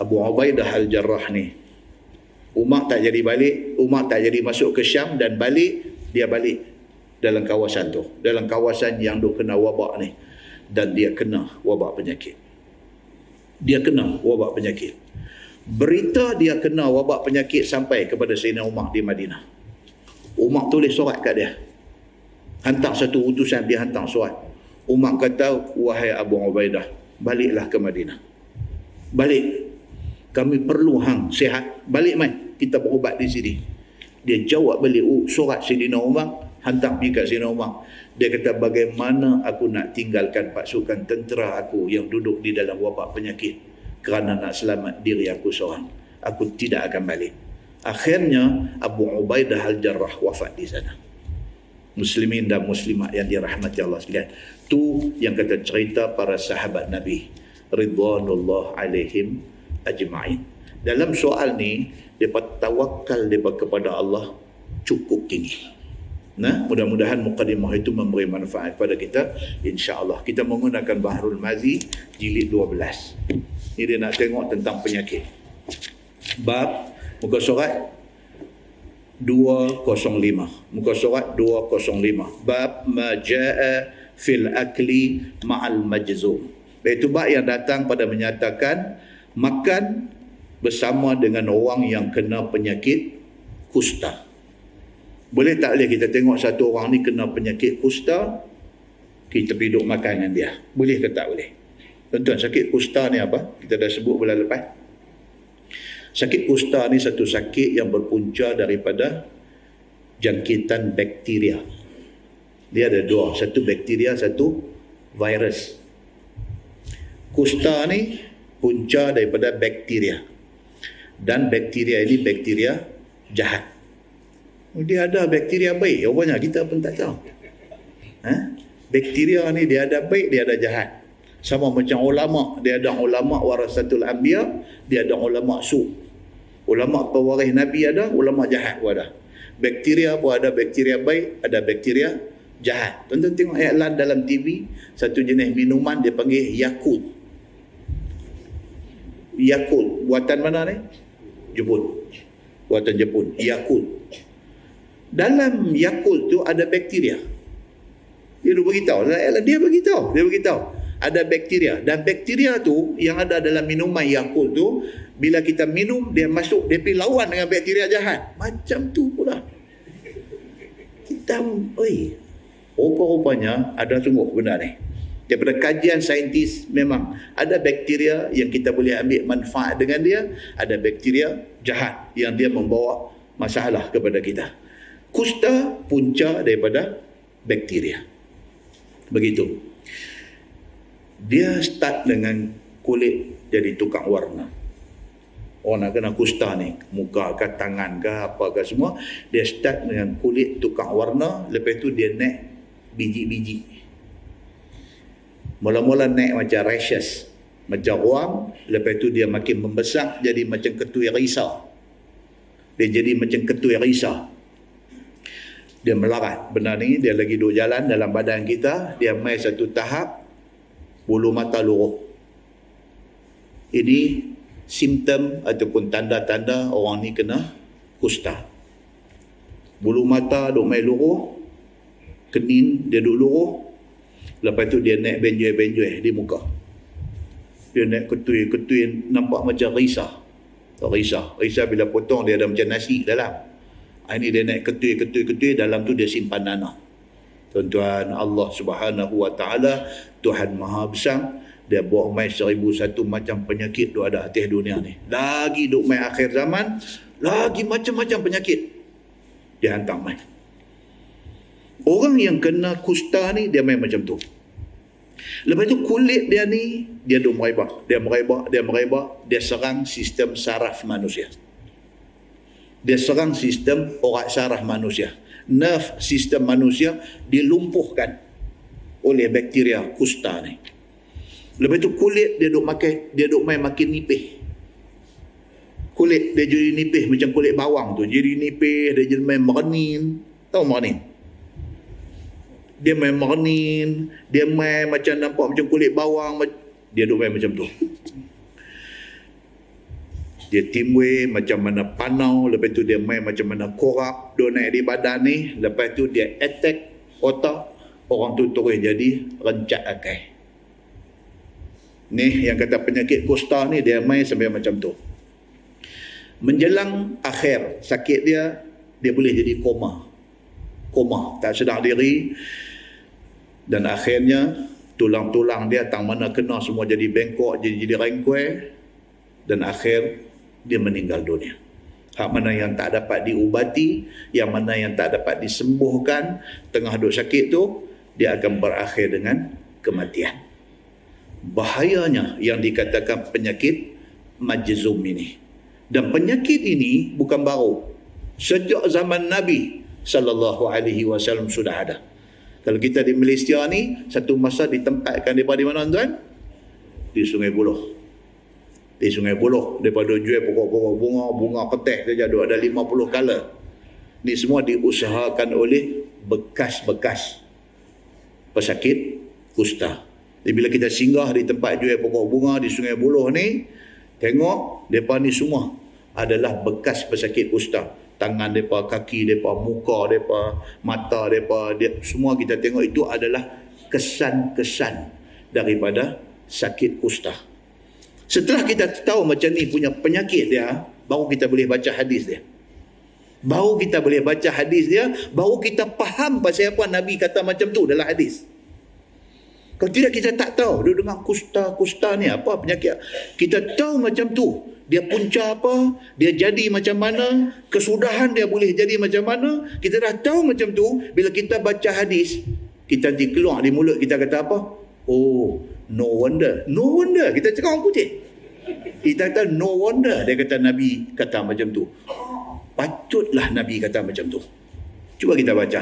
Abu Ubaidah Al-Jarrah ni Umar tak jadi balik, Umar tak jadi masuk ke Syam dan balik dia balik dalam kawasan tu, dalam kawasan yang duk kena wabak ni. dan dia kena wabak penyakit. Dia kena wabak penyakit. Berita dia kena wabak penyakit sampai kepada Sayyidina Umar di Madinah. Umar tulis surat kat dia. Hantar satu utusan dia hantar surat. Umar kata, wahai Abu Ubaidah, baliklah ke Madinah. Balik. Kami perlu hang sihat. Balik mai. Kita berubat di sini. Dia jawab balik uh, surat Sayyidina Umar. Hantar pergi kat Sayyidina Umar. Dia kata bagaimana aku nak tinggalkan pasukan tentera aku yang duduk di dalam wabak penyakit kerana nak selamat diri aku seorang. Aku tidak akan balik. Akhirnya Abu Ubaidah Al-Jarrah wafat di sana. Muslimin dan muslimat yang dirahmati Allah sekalian. Tu yang kata cerita para sahabat Nabi ridwanullah alaihim ajma'in. Dalam soal ni, depa tawakal depa kepada Allah cukup tinggi. Nah, mudah-mudahan mukadimah itu memberi manfaat pada kita insya-Allah. Kita menggunakan Bahrul Mazi jilid 12. Ini dia nak tengok tentang penyakit. Bab muka surat 205. Muka surat 205. Bab majaa fil akli ma'al majzum. Itu bab yang datang pada menyatakan makan bersama dengan orang yang kena penyakit kusta. Boleh tak boleh kita tengok satu orang ni kena penyakit kusta, kita pergi duduk makan dengan dia. Boleh ke tak boleh? Tuan-tuan, sakit kusta ni apa? Kita dah sebut bulan lepas. Sakit kusta ni satu sakit yang berpunca daripada jangkitan bakteria. Dia ada dua. Satu bakteria, satu virus. Kusta ni punca daripada bakteria. Dan bakteria ini bakteria jahat. Dia ada bakteria baik. Rupanya kita pun tak tahu. Ha? Bakteria ni dia ada baik, dia ada jahat. Sama macam ulama. Dia ada ulama warasatul anbiya, dia ada ulama su. Ulama pewaris Nabi ada, ulama jahat pun ada. Bakteria pun ada bakteria baik, ada bakteria jahat. Tonton tengok ayat lan dalam TV, satu jenis minuman dia panggil Yakult. Yakult. Buatan mana ni? Jepun. Buatan Jepun. Yakult dalam Yakult tu ada bakteria. Dia dah beritahu. Dia beritahu. Dia beritahu. Ada bakteria. Dan bakteria tu yang ada dalam minuman Yakult tu, bila kita minum, dia masuk, dia pergi lawan dengan bakteria jahat. Macam tu pula. Kita, oi, rupa-rupanya ada sungguh benda ni. Daripada kajian saintis, memang ada bakteria yang kita boleh ambil manfaat dengan dia. Ada bakteria jahat yang dia membawa masalah kepada kita. Kusta punca daripada bakteria. Begitu. Dia start dengan kulit jadi tukang warna. Orang nak kena kusta ni, muka ke tangan ke apa ke semua, dia start dengan kulit tukang warna, lepas tu dia naik biji-biji. Mula-mula naik macam rashes, macam ruam, lepas tu dia makin membesar jadi macam ketui risau. Dia jadi macam ketui risau. Dia melarat. Benda ni dia lagi duduk jalan dalam badan kita. Dia mai satu tahap bulu mata luruh. Ini simptom ataupun tanda-tanda orang ni kena kusta. Bulu mata duk mai luruh kenin dia duk luruh. Lepas tu dia naik benjoy-benjoy di muka. Dia naik ketui-ketui nampak macam risah. Risah. Risah bila potong dia ada macam nasi dalam. Ini dia naik ketui-ketui-ketui dalam tu dia simpan nanah. Tuan-tuan Allah Subhanahu Wa Taala Tuhan Maha Besar dia buat mai seribu satu macam penyakit tu ada atas dunia ni. Lagi duk mai akhir zaman, lagi macam-macam penyakit dia hantar mai. Orang yang kena kusta ni dia main macam tu. Lepas tu kulit dia ni dia duk merebak, dia merebak, dia merebak, dia serang sistem saraf manusia dia serang sistem orat syaraf manusia. Nerve sistem manusia dilumpuhkan oleh bakteria kusta ni. Lepas tu kulit dia duk makan, dia duk main makin nipih. Kulit dia jadi nipih macam kulit bawang tu. Jadi nipih, dia jadi main merenin. Tahu merenin? Dia main merenin, dia main macam nampak macam kulit bawang. Dia duk main macam tu dia timbul macam mana panau lepas tu dia main macam mana korap dia naik di badan ni lepas tu dia attack otak orang tu terus jadi rencak akai Ni yang kata penyakit kusta ni dia main sampai macam tu. Menjelang akhir sakit dia, dia boleh jadi koma. Koma, tak sedar diri. Dan akhirnya tulang-tulang dia tang mana kena semua jadi bengkok, jadi jadi rengkuai. Dan akhir dia meninggal dunia. Hak mana yang tak dapat diubati, yang mana yang tak dapat disembuhkan, tengah duk sakit tu, dia akan berakhir dengan kematian. Bahayanya yang dikatakan penyakit majzum ini. Dan penyakit ini bukan baru. Sejak zaman Nabi sallallahu alaihi wasallam sudah ada. Kalau kita di Malaysia ni satu masa ditempatkan di mana tuan? Di Sungai Buloh di Sungai Buloh daripada jual pokok-pokok bunga bunga keteh saja ada 50 kala ni semua diusahakan oleh bekas-bekas pesakit kusta jadi bila kita singgah di tempat jual pokok bunga di Sungai Buloh ni tengok depa ni semua adalah bekas pesakit kusta tangan depa kaki depa muka depa mata depa dia, semua kita tengok itu adalah kesan-kesan daripada sakit kusta Setelah kita tahu macam ni punya penyakit dia, baru kita boleh baca hadis dia. Baru kita boleh baca hadis dia, baru kita faham pasal apa Nabi kata macam tu dalam hadis. Kalau tidak kita tak tahu, dia dengar kusta-kusta ni apa penyakit. Kita tahu macam tu. Dia punca apa, dia jadi macam mana, kesudahan dia boleh jadi macam mana. Kita dah tahu macam tu, bila kita baca hadis, kita nanti keluar di mulut kita kata apa? Oh, no wonder. No wonder. Kita cakap orang putih. Kita kata no wonder dia kata Nabi kata macam tu. Patutlah Nabi kata macam tu. Cuba kita baca.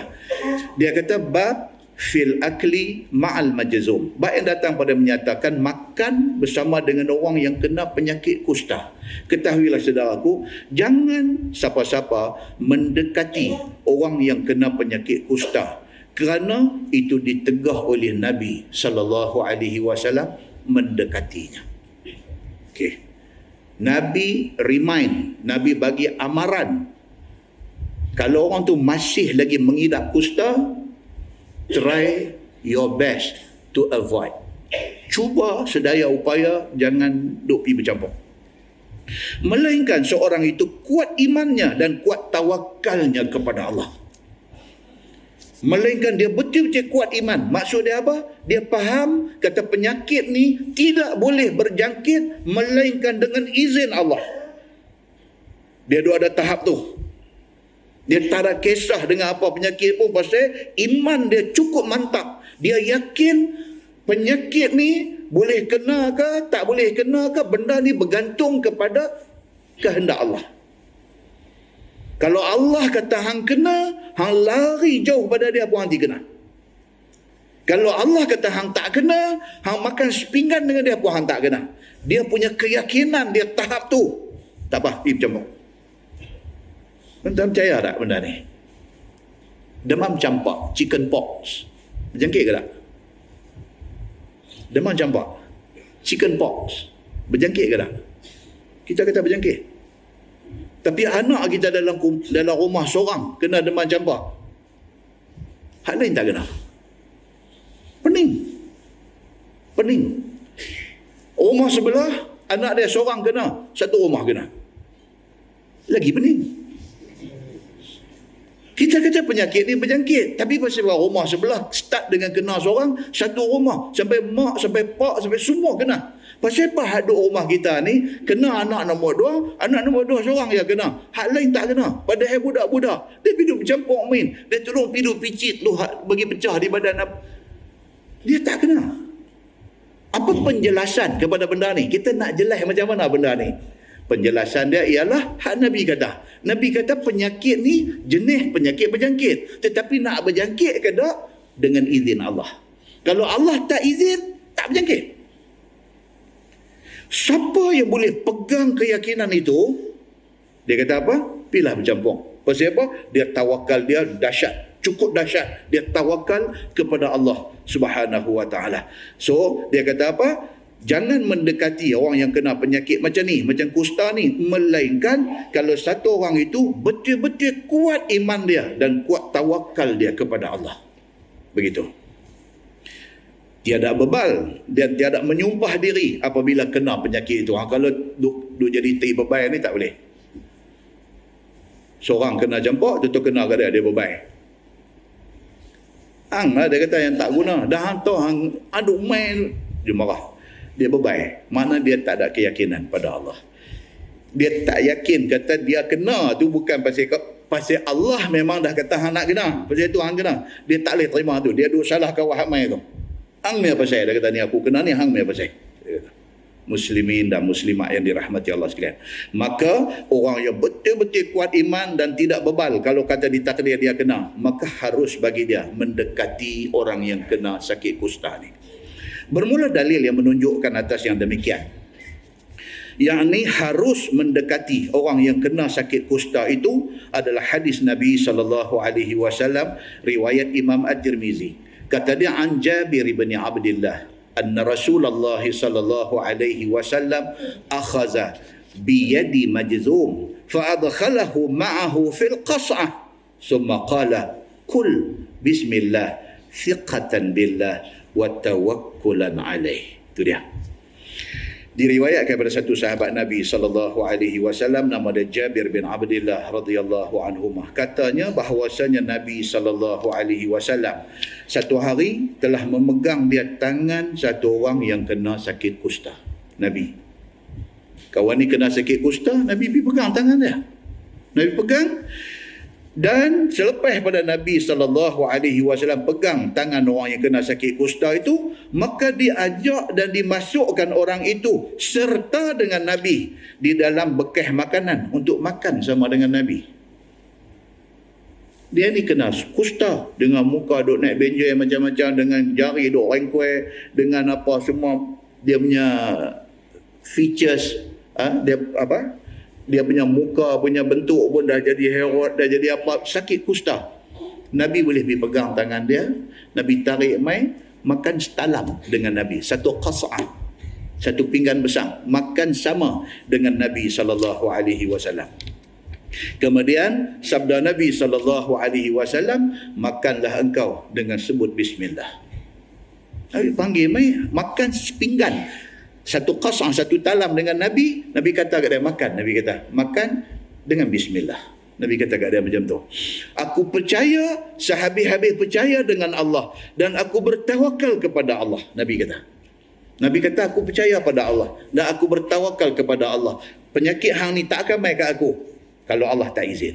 Dia kata bab fil akli ma'al majzum. Bab yang datang pada menyatakan makan bersama dengan orang yang kena penyakit kusta. Ketahuilah saudaraku, jangan siapa-siapa mendekati orang yang kena penyakit kusta. Kerana itu ditegah oleh Nabi sallallahu alaihi wasallam mendekatinya. Okey. Nabi remind, Nabi bagi amaran. Kalau orang tu masih lagi mengidap kusta, try your best to avoid. Cuba sedaya upaya jangan duk pergi bercampur. Melainkan seorang itu kuat imannya dan kuat tawakalnya kepada Allah. Melainkan dia betul-betul kuat iman. Maksud dia apa? Dia faham kata penyakit ni tidak boleh berjangkit melainkan dengan izin Allah. Dia ada tahap tu. Dia tak ada kisah dengan apa penyakit pun pasal iman dia cukup mantap. Dia yakin penyakit ni boleh kena ke tak boleh kena ke benda ni bergantung kepada kehendak Allah. Kalau Allah kata hang kena, hang lari jauh pada dia pun hang kena. Kalau Allah kata hang tak kena, hang makan sepinggan dengan dia pun hang tak kena. Dia punya keyakinan dia tahap tu. Tak apa, pergi bercampur. Tuan percaya tak benda ni? Demam campak, chicken pox. Berjangkit ke tak? Demam campak, chicken pox. Berjangkit ke tak? Kita kata berjangkit. Tapi anak kita dalam dalam rumah seorang kena demam campak. Hak lain tak kena. Pening. Pening. Rumah sebelah anak dia seorang kena, satu rumah kena. Lagi pening. Kita kata penyakit ni berjangkit. Tapi pasal rumah sebelah start dengan kena seorang, satu rumah. Sampai mak, sampai pak, sampai semua kena. Pasal apa hak duk rumah kita ni kena anak nombor dua, anak nombor dua seorang yang kena. Hak lain tak kena. Padahal budak-budak. Dia hidup bercampur main. Dia turun tidur picit tu bagi pecah di badan. Dia tak kena. Apa penjelasan kepada benda ni? Kita nak jelas macam mana benda ni? Penjelasan dia ialah hak Nabi kata. Nabi kata penyakit ni jenis penyakit berjangkit. Tetapi nak berjangkit ke tak? Dengan izin Allah. Kalau Allah tak izin, tak berjangkit. Siapa yang boleh pegang keyakinan itu, dia kata apa? Pilah bercampur. Pasal apa? Dia tawakal dia dahsyat. Cukup dahsyat. Dia tawakal kepada Allah subhanahu wa ta'ala. So, dia kata apa? Jangan mendekati orang yang kena penyakit macam ni, macam kusta ni. Melainkan kalau satu orang itu betul-betul kuat iman dia dan kuat tawakal dia kepada Allah. Begitu. tiada bebal dan tiada menyumpah diri apabila kena penyakit itu. Ha, kalau duk, duk jadi teri bebal ni tak boleh. Seorang kena campak, tu kena kada dia bebal. Hang lah dia kata yang tak guna. Dah hantar hang aduk main dia marah. Dia bebal. Mana dia tak ada keyakinan pada Allah. Dia tak yakin kata dia kena tu bukan pasal pasal Allah memang dah kata hang nak kena. Pasal itu hang kena. Dia tak boleh terima tu. Dia duk salah kau wahab mai tu. Hang ni apa saya? Dia kata ni aku kena ni hang ni apa saya? Muslimin dan muslimat yang dirahmati Allah sekalian. Maka orang yang betul-betul kuat iman dan tidak bebal kalau kata ditakdir dia kena, maka harus bagi dia mendekati orang yang kena sakit kusta ni. Bermula dalil yang menunjukkan atas yang demikian. Yang ni harus mendekati orang yang kena sakit kusta itu adalah hadis Nabi sallallahu alaihi wasallam riwayat Imam At-Tirmizi kata dia an Jabir bin Abdullah anna Rasulullah sallallahu alaihi wasallam akhadha bi yadi majzum fa adkhalahu ma'ahu fil qas'ah thumma qala kul bismillah thiqatan billah wa tawakkulan alaih. Itu dia. Diriwayatkan pada satu sahabat Nabi sallallahu alaihi wasallam nama dia Jabir bin Abdullah radhiyallahu anhu katanya bahwasanya Nabi sallallahu alaihi wasallam satu hari telah memegang dia tangan satu orang yang kena sakit kusta. Nabi. Kawan ni kena sakit kusta Nabi pergi pegang tangan dia. Nabi pegang dan selepas pada Nabi sallallahu alaihi wasallam pegang tangan orang yang kena sakit kusta itu, maka diajak dan dimasukkan orang itu serta dengan Nabi di dalam bekah makanan untuk makan sama dengan Nabi. Dia ni kena kusta dengan muka duk naik benjol macam-macam dengan jari duk rengkuai dengan apa semua dia punya features ha? dia apa dia punya muka punya bentuk pun dah jadi herot dah jadi apa. Sakit kusta. Nabi boleh pergi pegang tangan dia. Nabi tarik mai makan setalam dengan Nabi. Satu qas'ah. Satu pinggan besar. Makan sama dengan Nabi sallallahu alaihi wasallam. Kemudian sabda Nabi sallallahu alaihi wasallam makanlah engkau dengan sebut bismillah. Nabi panggil mai makan sepinggan satu qasah satu talam dengan Nabi Nabi kata kat dia makan Nabi kata. Makan dengan bismillah. Nabi kata kat dia macam tu. Aku percaya sehabis-habis percaya dengan Allah dan aku bertawakal kepada Allah Nabi kata. Nabi kata aku percaya pada Allah dan aku bertawakal kepada Allah. Penyakit hang ni tak akan baik kat aku kalau Allah tak izin.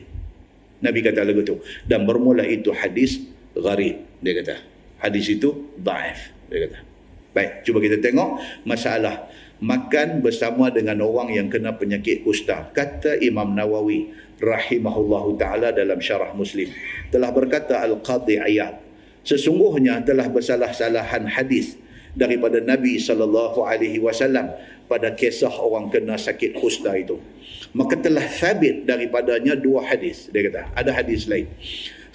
Nabi kata lagu tu. Dan bermula itu hadis gharib dia kata. Hadis itu daif dia kata Baik, cuba kita tengok masalah makan bersama dengan orang yang kena penyakit kusta. Kata Imam Nawawi rahimahullahu taala dalam syarah Muslim telah berkata Al-Qadhi Ayat sesungguhnya telah bersalah-salahan hadis daripada Nabi sallallahu alaihi wasallam pada kisah orang kena sakit kusta itu. Maka telah sabit daripadanya dua hadis. Dia kata, ada hadis lain.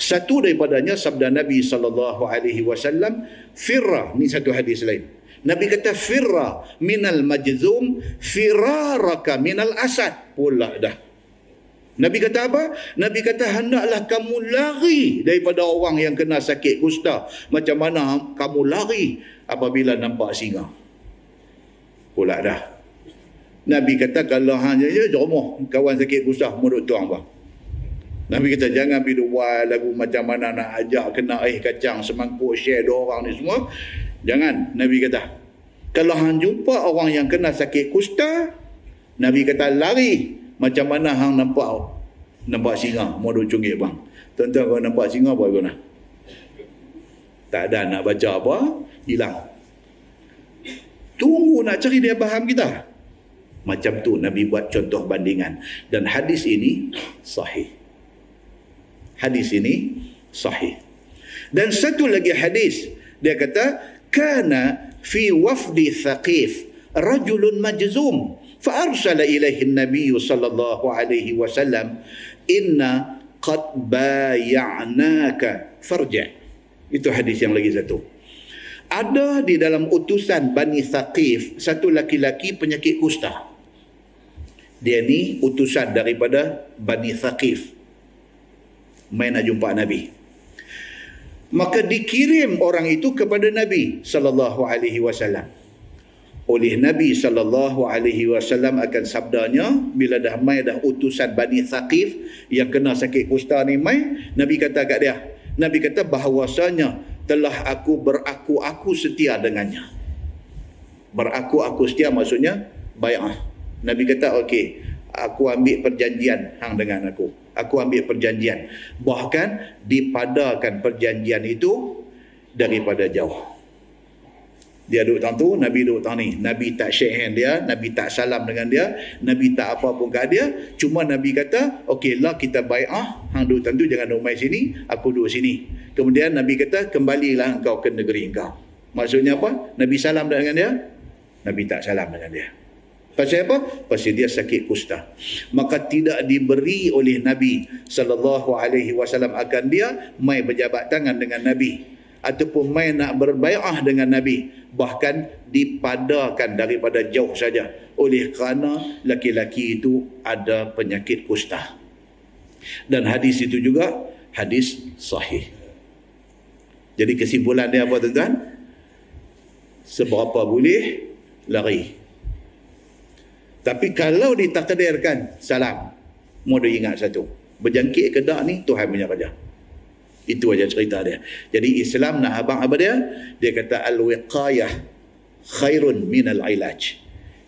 Satu daripadanya sabda Nabi sallallahu alaihi wasallam, firra ni satu hadis lain. Nabi kata firra minal majzum firaraka minal asad pula dah. Nabi kata apa? Nabi kata hendaklah kamu lari daripada orang yang kena sakit kusta. Macam mana kamu lari apabila nampak singa? Pula dah. Nabi kata kalau hanya je jomoh kawan sakit kusta menurut tuang bang. Nabi kata jangan pergi buat lagu macam mana nak ajak kena air kacang semangkuk share dua orang ni semua. Jangan. Nabi kata. Kalau hang jumpa orang yang kena sakit kusta, Nabi kata lari. Macam mana hang nampak nampak singa duk cungit bang. Tuan-tuan kalau nampak singa apa guna? Tak ada nak baca apa, hilang. Tunggu nak cari dia faham kita. Macam tu Nabi buat contoh bandingan. Dan hadis ini sahih hadis ini sahih. Dan satu lagi hadis dia kata kana fi wafdi thaqif rajulun majzum fa arsala ilaihi an-nabiy sallallahu alaihi wasallam inna qad bay'naka farja itu hadis yang lagi satu. Ada di dalam utusan Bani Thaqif satu laki-laki penyakit kusta. Dia ni utusan daripada Bani Thaqif main nak jumpa Nabi. maka dikirim orang itu kepada Nabi sallallahu alaihi wasallam. Oleh Nabi sallallahu alaihi wasallam akan sabdanya bila dah mai dah utusan Bani Thaqif yang kena sakit kusta ni mai Nabi kata kat dia Nabi kata bahawasanya telah aku beraku-aku setia dengannya. Beraku-aku setia maksudnya bai'ah Nabi kata okey aku ambil perjanjian hang dengan aku. Aku ambil perjanjian. Bahkan dipadakan perjanjian itu daripada jauh. Dia duduk tang tu Nabi duduk tang ni. Nabi tak shake hand dia Nabi tak salam dengan dia Nabi tak apa pun kat dia. Cuma Nabi kata okey lah kita bai'ah hang duduk tang tu jangan duduk mai sini aku duduk sini. Kemudian Nabi kata kembalilah engkau ke negeri engkau. Maksudnya apa? Nabi salam dengan dia? Nabi tak salam dengan dia Pasal apa? Pasal dia sakit kusta. Maka tidak diberi oleh Nabi sallallahu alaihi wasallam akan dia mai berjabat tangan dengan Nabi ataupun mai nak berbai'ah dengan Nabi bahkan dipadakan daripada jauh saja oleh kerana laki-laki itu ada penyakit kusta. Dan hadis itu juga hadis sahih. Jadi kesimpulan dia apa tuan-tuan? Seberapa boleh lari tapi kalau ditakdirkan salam, mau ingat satu. Berjangkit ke tak ni Tuhan punya kerja. Itu aja cerita dia. Jadi Islam nak abang apa dia? Dia kata al-wiqayah khairun min al-ilaj.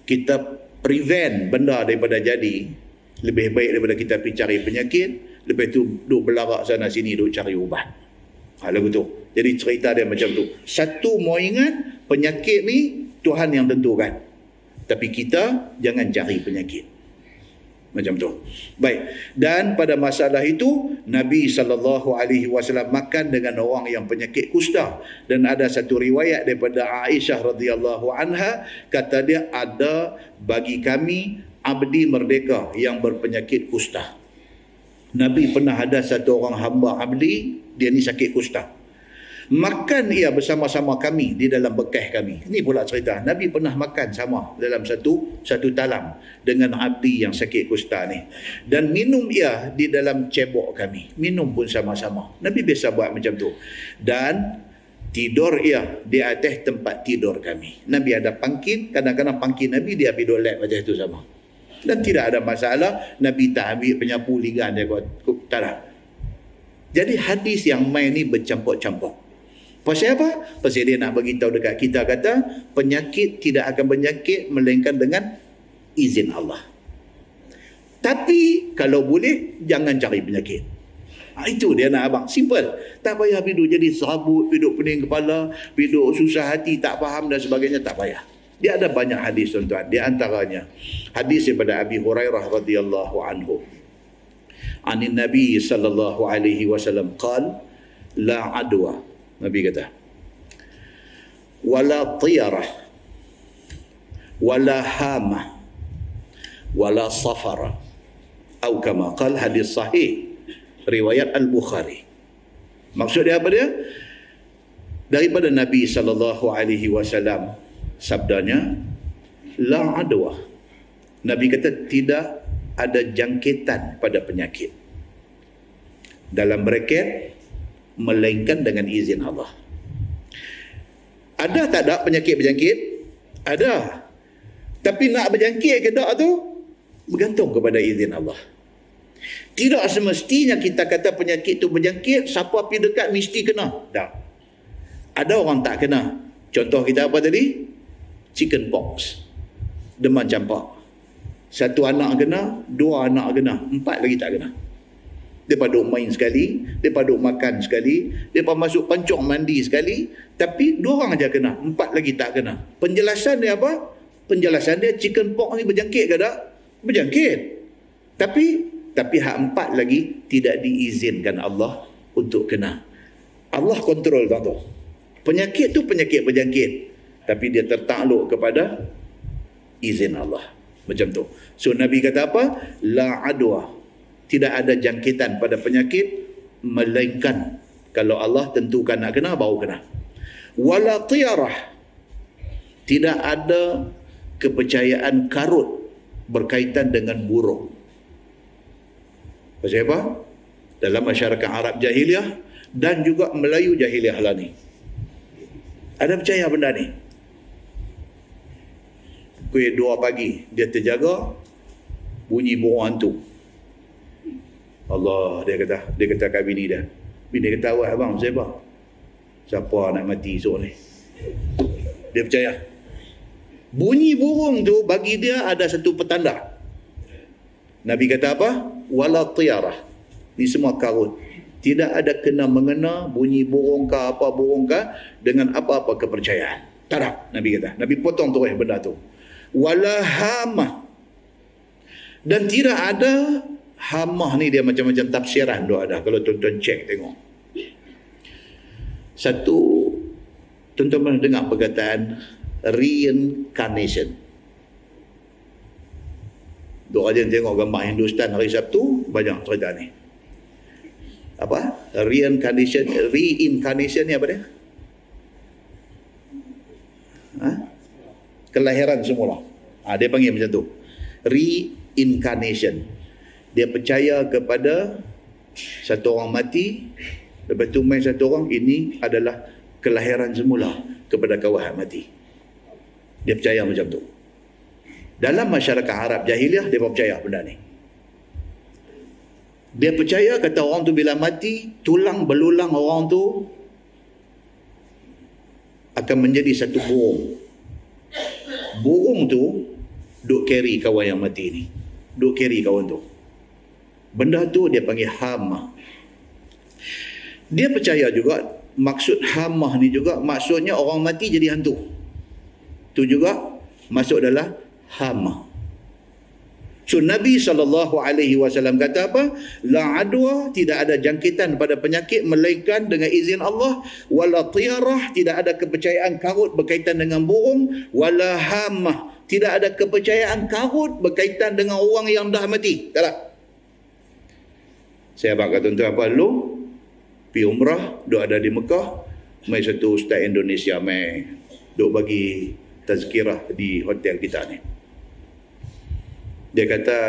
Kita prevent benda daripada jadi lebih baik daripada kita pergi cari penyakit, lepas tu duk belarak sana sini duk cari ubat. Ha, lagu tu. Jadi cerita dia macam tu. Satu mau ingat penyakit ni Tuhan yang tentukan. Tapi kita jangan cari penyakit. Macam tu. Baik. Dan pada masalah itu Nabi sallallahu alaihi wasallam makan dengan orang yang penyakit kusta dan ada satu riwayat daripada Aisyah radhiyallahu anha kata dia ada bagi kami abdi merdeka yang berpenyakit kusta. Nabi pernah ada satu orang hamba abdi dia ni sakit kusta makan ia bersama-sama kami di dalam bekah kami. Ini pula cerita. Nabi pernah makan sama dalam satu satu talam dengan abdi yang sakit kusta ni. Dan minum ia di dalam cebok kami. Minum pun sama-sama. Nabi biasa buat macam tu. Dan tidur ia di atas tempat tidur kami. Nabi ada pangkin, kadang-kadang pangkin Nabi dia pergi dolek macam itu sama. Dan tidak ada masalah, Nabi tak ambil penyapu ligan dia kot. Tak ada. Jadi hadis yang main ni bercampur-campur. Pasal apa? Pasal dia nak bagi tahu dekat kita kata penyakit tidak akan penyakit melainkan dengan izin Allah. Tapi kalau boleh jangan cari penyakit. Ha, itu dia nak abang. Simple. Tak payah hidup jadi serabut, hidup pening kepala, hidup susah hati, tak faham dan sebagainya. Tak payah. Dia ada banyak hadis tuan-tuan. Di antaranya hadis daripada Abi Hurairah radhiyallahu anhu. Anin Nabi sallallahu alaihi wasallam qal la adwa Nabi kata wala tiyarah wala hama wala safara. Atau kama qal hadis sahih riwayat al-Bukhari. Maksud dia apa dia? Daripada Nabi sallallahu alaihi wasallam sabdanya la adwa. Nabi kata tidak ada jangkitan pada penyakit. Dalam bracket melainkan dengan izin Allah. Ada tak ada penyakit-penyakit? Ada. Tapi nak berjangkit ke tak tu bergantung kepada izin Allah. Tidak semestinya kita kata penyakit tu berjangkit, siapa pergi dekat mesti kena. Tak. Ada orang tak kena. Contoh kita apa tadi? Chicken pox. Demam campak. Satu anak kena, dua anak kena, empat lagi tak kena. Mereka duduk main sekali, mereka duduk makan sekali, mereka masuk pancong mandi sekali, tapi dua orang aja kena, empat lagi tak kena. Penjelasan dia apa? Penjelasan dia chicken pox ni berjangkit ke tak? Berjangkit. Tapi tapi hak empat lagi tidak diizinkan Allah untuk kena. Allah kontrol tak tu. Penyakit tu penyakit berjangkit. Tapi dia tertakluk kepada izin Allah. Macam tu. So Nabi kata apa? La adwa tidak ada jangkitan pada penyakit melainkan kalau Allah tentukan nak kena baru kena wala tiyarah tidak ada kepercayaan karut berkaitan dengan burung pasal apa dalam masyarakat Arab jahiliah dan juga Melayu jahiliah lah ni. Ada percaya benda ni? Kuih dua pagi, dia terjaga, bunyi burung hantu. Allah, dia kata, dia kata kat bini dia. Bini kata, awak abang, siapa? Siapa nak mati esok ni? Dia percaya. Bunyi burung tu bagi dia ada satu petanda. Nabi kata apa? Wala tiyarah. Ini semua karut. Tidak ada kena mengena bunyi burung ke apa burung ke dengan apa-apa kepercayaan. Tak ada, Nabi kata. Nabi potong tu eh benda tu. Wala hamah. Dan tidak ada hamah ni dia macam-macam tafsiran tu ada. Kalau tuan-tuan cek tengok. Satu, tuan-tuan pernah dengar perkataan reincarnation. Dua rajin tengok gambar Hindustan hari Sabtu, banyak cerita ni. Apa? Reincarnation, reincarnation ni apa dia? Ha? Kelahiran semula. Ha, dia panggil macam tu. Reincarnation. Dia percaya kepada satu orang mati, lepas tu main satu orang, ini adalah kelahiran semula kepada kawan mati. Dia percaya macam tu. Dalam masyarakat Arab jahiliah, dia percaya benda ni. Dia percaya kata orang tu bila mati, tulang belulang orang tu akan menjadi satu burung. Burung tu duk carry kawan yang mati ni. Duk carry kawan tu. Benda tu dia panggil hama. Dia percaya juga maksud hamah ni juga maksudnya orang mati jadi hantu. Tu juga masuk adalah hama. So Nabi SAW kata apa? La adwa tidak ada jangkitan pada penyakit melainkan dengan izin Allah. Wala tiarah tidak ada kepercayaan karut berkaitan dengan burung. Wala hamah tidak ada kepercayaan karut berkaitan dengan orang yang dah mati. Tak tak? Saya abang kata tuan apa lu? Pergi umrah, duk ada di Mekah. Mai satu ustaz Indonesia mai duk bagi tazkirah di hotel kita ni. Dia kata,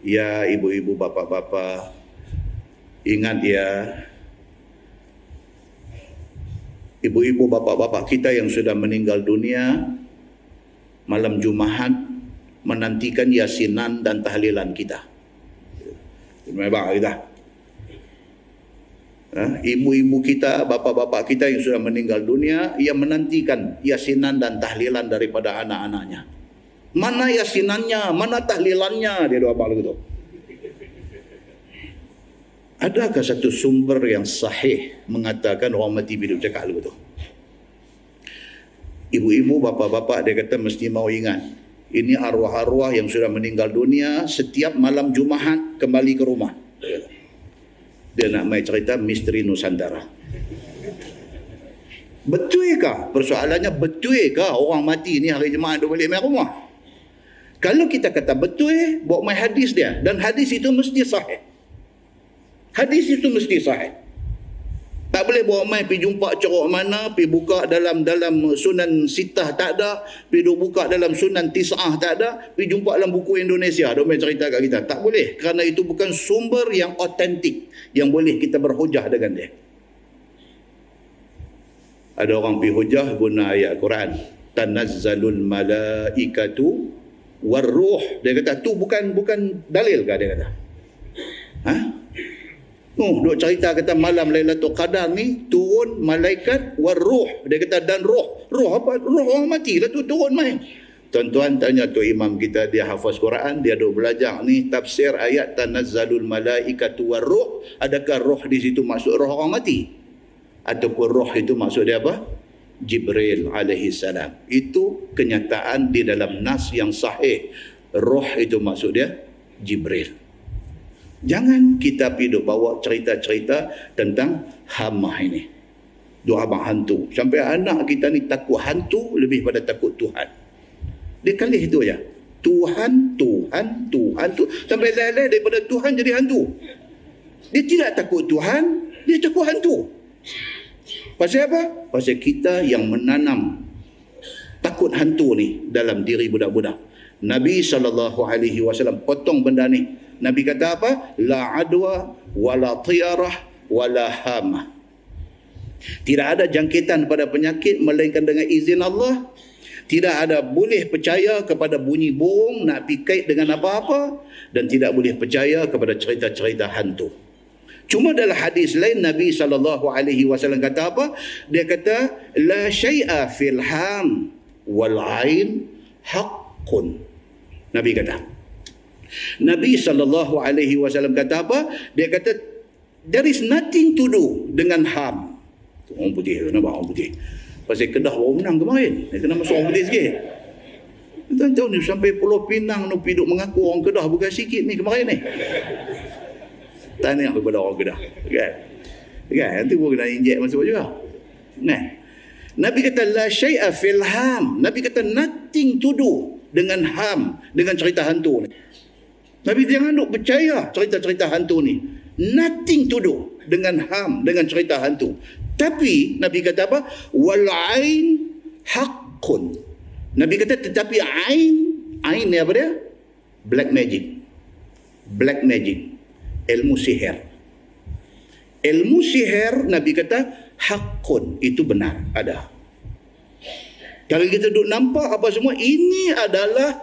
ya ibu-ibu bapa-bapa, ingat ya, ibu-ibu bapa-bapa kita yang sudah meninggal dunia, malam Jumaat menantikan yasinan dan tahlilan kita. Memang kita. Ha? Ibu-ibu kita, bapa-bapa kita yang sudah meninggal dunia, yang menantikan yasinan dan tahlilan daripada anak-anaknya. Mana yasinannya, mana tahlilannya dia doa lagu tu. Adakah satu sumber yang sahih mengatakan orang mati hidup cakap lagu tu? Ibu-ibu, bapa-bapa dia kata mesti mau ingat. Ini arwah-arwah yang sudah meninggal dunia setiap malam Jumaat kembali ke rumah. Dia nak main cerita misteri Nusantara. Betulkah? Persoalannya betulkah orang mati ni hari Jumaat dia balik main rumah? Kalau kita kata betul, bawa main hadis dia. Dan hadis itu mesti sahih. Hadis itu mesti sahih. Tak boleh bawa main pergi jumpa ceruk mana, pergi buka dalam dalam sunan sitah tak ada, pergi buka dalam sunan tis'ah tak ada, pergi jumpa dalam buku Indonesia. Dia main cerita kat kita. Tak boleh. Kerana itu bukan sumber yang otentik yang boleh kita berhujah dengan dia. Ada orang pergi hujah guna ayat Quran. Tanazzalul malaikatu warruh dia kata tu bukan bukan dalil ke dia kata ha Oh, duk cerita kata malam Lailatul Qadar ni turun malaikat warruh. Dia kata dan roh. Roh apa? Roh orang mati lah tu turun main. Tuan-tuan tanya tu imam kita dia hafaz Quran, dia duk belajar ni tafsir ayat tanazzalul malaikatu warruh. Adakah roh di situ masuk roh orang mati? Ataupun roh itu maksud dia apa? Jibril alaihi salam. Itu kenyataan di dalam nas yang sahih. Roh itu maksud dia Jibril. Jangan kita pergi bawa cerita-cerita tentang hamah ini. Dua abang hantu. Sampai anak kita ni takut hantu lebih pada takut Tuhan. Dia kali itu aja. Tuhan, Tuhan, Tuhan, Tuhan. Sampai lain-lain daripada Tuhan jadi hantu. Dia tidak takut Tuhan, dia takut hantu. Pasal apa? Pasal kita yang menanam takut hantu ni dalam diri budak-budak. Nabi SAW potong benda ni. Nabi kata apa? La adwa wala tiyarah wala hama. Tidak ada jangkitan pada penyakit melainkan dengan izin Allah. Tidak ada boleh percaya kepada bunyi burung nak pikait dengan apa-apa dan tidak boleh percaya kepada cerita-cerita hantu. Cuma dalam hadis lain Nabi sallallahu alaihi wasallam kata apa? Dia kata la syai'a fil ham wal ain haqqun. Nabi kata. Nabi sallallahu alaihi wasallam kata apa? Dia kata there is nothing to do dengan ham. Orang putih, nampak orang putih. Pasal Kedah baru menang kemarin. Dia kena masuk orang putih sikit. Tahu ni sampai Pulau Pinang ni piduk mengaku orang Kedah bukan sikit ni kemarin ni. Tanya kepada orang Kedah. Kan? Kan? Nanti pun kena injek masuk juga. Nah. Nabi kata la syai'a fil ham. Nabi kata nothing to do dengan ham, dengan cerita hantu ni. Nabi jangan duk percaya cerita-cerita hantu ni. Nothing to do dengan ham, dengan cerita hantu. Tapi Nabi kata apa? Wal ain haqqun. Nabi kata tetapi ain, ain ni apa dia? Black magic. Black magic. Ilmu sihir. Ilmu sihir Nabi kata haqqun itu benar ada. Kalau kita duduk nampak apa semua ini adalah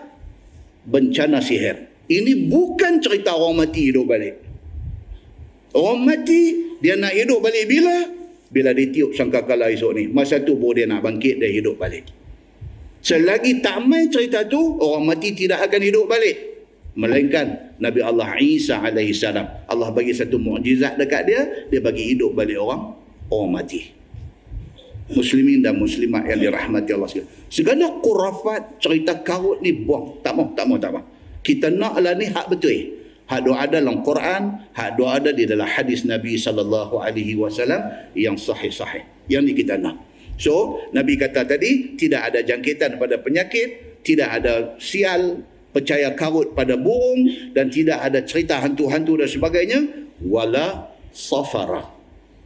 bencana sihir. Ini bukan cerita orang mati hidup balik. Orang mati dia nak hidup balik bila? bila ditiup sangkakala esok ni. Masa tu baru dia nak bangkit dan hidup balik. Selagi tak main cerita tu, orang mati tidak akan hidup balik. Melainkan Nabi Allah Isa alaihi salam. Allah bagi satu mukjizat dekat dia, dia bagi hidup balik orang orang mati. Muslimin dan muslimat yang dirahmati Allah sekalian. Segala kurafat cerita karut ni buang. Tak mau, tak mau, tak mau. Kita naklah ni hak betul. Hak doa ada dalam Quran, hak doa ada di dalam hadis Nabi sallallahu alaihi wasallam yang sahih-sahih. Yang ni kita nak. So, Nabi kata tadi tidak ada jangkitan pada penyakit, tidak ada sial, percaya karut pada burung dan tidak ada cerita hantu-hantu dan sebagainya wala safara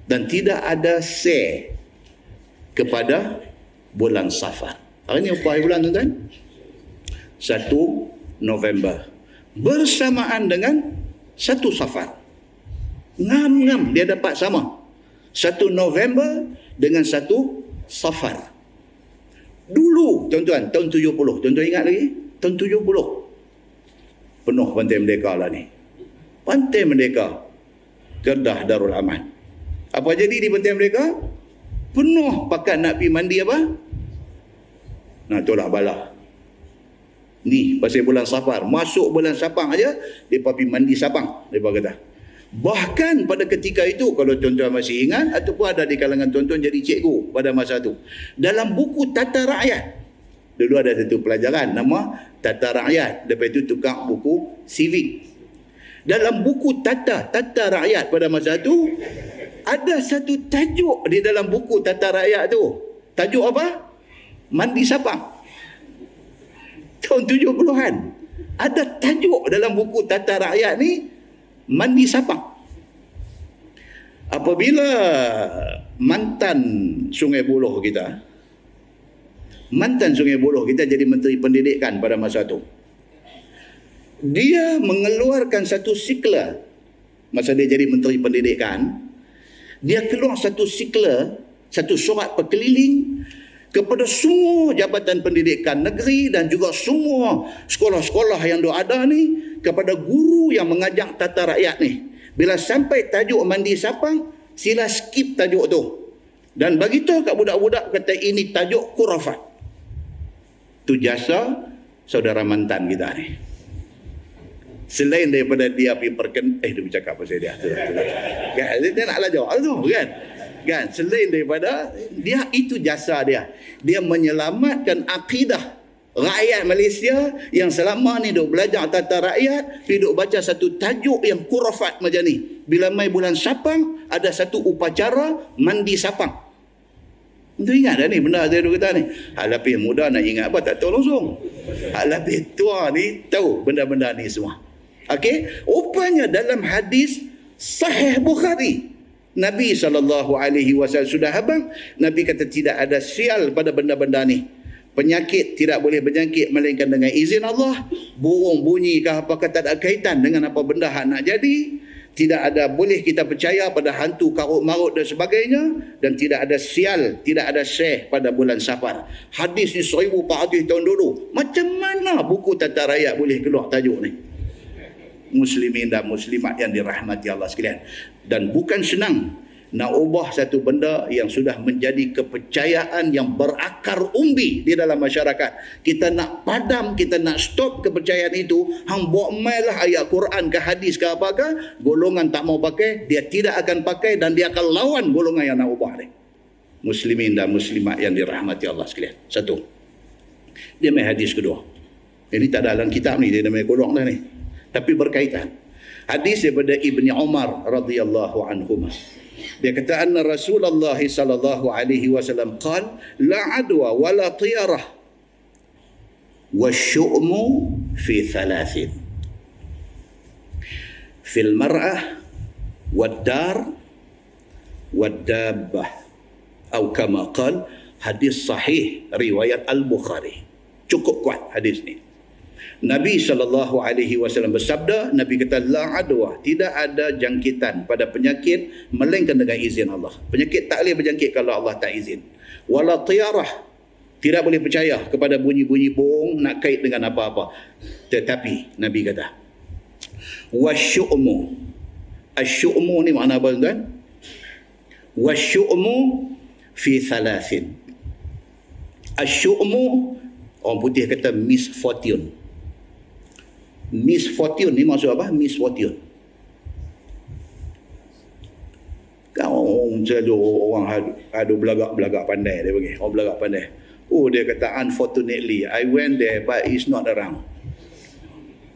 dan tidak ada se kepada bulan safar. Hari ni apa bulan tuan-tuan? 1 November bersamaan dengan satu safar. Ngam-ngam dia dapat sama. Satu November dengan satu safar. Dulu, tuan-tuan, tahun 70. Tuan-tuan ingat lagi? Tahun 70. Penuh Pantai Merdeka lah ni. Pantai Merdeka. Kedah Darul Aman. Apa jadi di Pantai Merdeka? Penuh pakat nak pergi mandi apa? Nah, itulah balah. Ni pasal bulan Safar. Masuk bulan Safar aja dia pergi mandi Sabang depa kata. Bahkan pada ketika itu kalau tuan-tuan masih ingat ataupun ada di kalangan tuan-tuan jadi cikgu pada masa itu. Dalam buku tata rakyat dulu ada satu pelajaran nama tata rakyat. Lepas itu tukar buku civic. Dalam buku tata tata rakyat pada masa itu ada satu tajuk di dalam buku tata rakyat tu. Tajuk apa? Mandi Sabang tahun 70-an. Ada tajuk dalam buku Tata Rakyat ni Mandi Sabang. Apabila mantan Sungai Buloh kita mantan Sungai Buloh kita jadi menteri pendidikan pada masa itu. Dia mengeluarkan satu sikla masa dia jadi menteri pendidikan dia keluar satu sikla satu surat perkeliling kepada semua jabatan pendidikan negeri dan juga semua sekolah-sekolah yang ada ni kepada guru yang mengajak tata rakyat ni bila sampai tajuk mandi sapang sila skip tajuk tu dan bagi tahu kat budak-budak kata ini tajuk kurafat tu jasa saudara mantan kita ni selain daripada dia pergi perken eh dia bercakap pasal dia tu. Kan? dia naklah jawab tu kan kan? Selain daripada dia itu jasa dia. Dia menyelamatkan akidah rakyat Malaysia yang selama ni duk belajar tata rakyat duk baca satu tajuk yang kurafat macam ni. Bila mai bulan sapang ada satu upacara mandi sapang. Itu ingat dah ni benda saya duk kata ni. Hak lebih muda nak ingat apa tak tahu langsung. Hak lebih tua ni tahu benda-benda ni semua. Okey, rupanya dalam hadis sahih Bukhari Nabi SAW sudah habang. Nabi kata tidak ada sial pada benda-benda ni. Penyakit tidak boleh berjangkit melainkan dengan izin Allah. Burung bunyi ke apa kata ada kaitan dengan apa benda yang nak jadi. tidak ada boleh kita percaya pada hantu karut marut dan sebagainya dan tidak ada sial tidak ada syeh pada bulan safar hadis ni 1400 tahun dulu macam mana buku tata rakyat boleh keluar tajuk ni muslimin dan muslimat yang dirahmati Allah sekalian dan bukan senang nak ubah satu benda yang sudah menjadi kepercayaan yang berakar umbi di dalam masyarakat. Kita nak padam, kita nak stop kepercayaan itu, hang buat lah ayat Quran ke hadis ke apa ke, golongan tak mau pakai, dia tidak akan pakai dan dia akan lawan golongan yang nak ubah ni. Muslimin dan muslimat yang dirahmati Allah sekalian. Satu. Dia main hadis kedua. Ini tak dalam kitab ni, dia main kodok dah ni. Tapi berkaitan. Hadis daripada Ibni Umar radhiyallahu anhu. Dia kata anna Rasulullah sallallahu alaihi wasallam qal la adwa wala tiyarah wasyu'mu fi thalathin. Fil mar'ah wad-dar wad-dabbah atau kama qal hadis sahih riwayat al-Bukhari. Cukup kuat hadis ni Nabi sallallahu alaihi wasallam bersabda, Nabi kata la adwa, tidak ada jangkitan pada penyakit melainkan dengan izin Allah. Penyakit tak boleh berjangkit kalau Allah tak izin. Wala tiyarah, tidak boleh percaya kepada bunyi-bunyi bohong nak kait dengan apa-apa. Tetapi Nabi kata, wasyu'mu. Asyu'mu ni makna apa tuan? Wasyu'mu fi thalathin. Asyu'mu orang putih kata misfortune misfortune ni maksud apa? Misfortune orang selalu orang adu belagak-belagak pandai dia bagi orang belagak pandai. Oh dia kata unfortunately I went there but he's not around.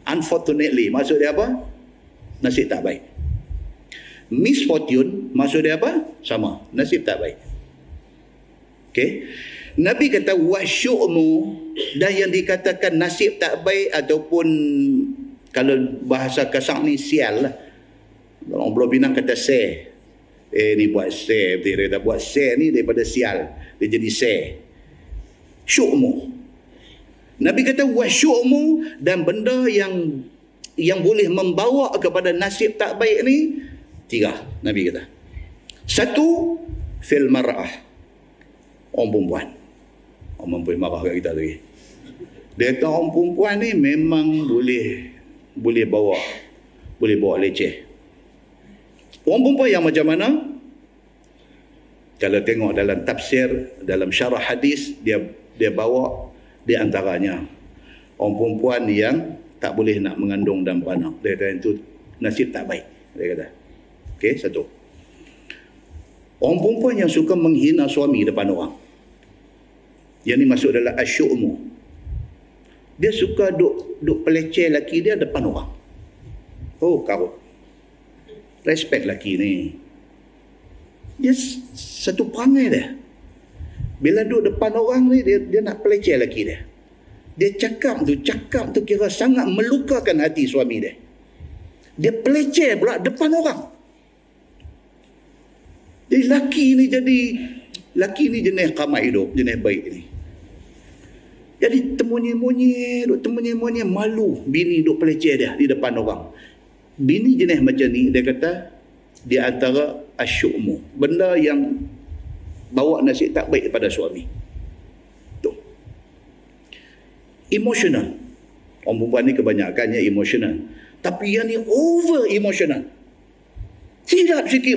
Unfortunately maksud dia apa? Nasib tak baik. Misfortune maksud dia apa? Sama. Nasib tak baik. Okay Nabi kata wasyu'mu dan yang dikatakan nasib tak baik ataupun kalau bahasa kasar ni sial lah. Orang Pulau Pinang kata se. Eh ni buat se. Dia kata buat se ni daripada sial. Dia jadi se. Syu'mu. Nabi kata wasyu'mu dan benda yang yang boleh membawa kepada nasib tak baik ni tiga Nabi kata. Satu fil mar'ah. Orang perempuan. Orang perempuan marah kat kita lagi. Dia kata orang perempuan ni memang boleh boleh bawa boleh bawa leceh. Orang perempuan yang macam mana? Kalau tengok dalam tafsir, dalam syarah hadis, dia dia bawa di antaranya orang perempuan yang tak boleh nak mengandung dan beranak. Dia kata itu nasib tak baik. Dia kata. Okey, satu. Orang perempuan yang suka menghina suami depan orang. Yang ni masuk dalam asyukmu. Dia suka duk duk peleceh laki dia depan orang. Oh, kau. Respect laki ni. Dia satu perangai dia. Bila duduk depan orang ni, dia, dia nak peleceh laki dia. Dia cakap tu, cakap tu kira sangat melukakan hati suami dia. Dia peleceh pula depan orang. Jadi laki ni jadi, laki ni jenis kamar hidup, jenis baik ni. Jadi temunyi-munyi, duk temunyi-munyi malu bini duk peleceh dia di depan orang. Bini jenis macam ni dia kata di antara asyukmu. Benda yang bawa nasib tak baik pada suami. Tu. Emotional. Orang perempuan ni kebanyakannya emotional. Tapi yang ni over emotional. Silap sikit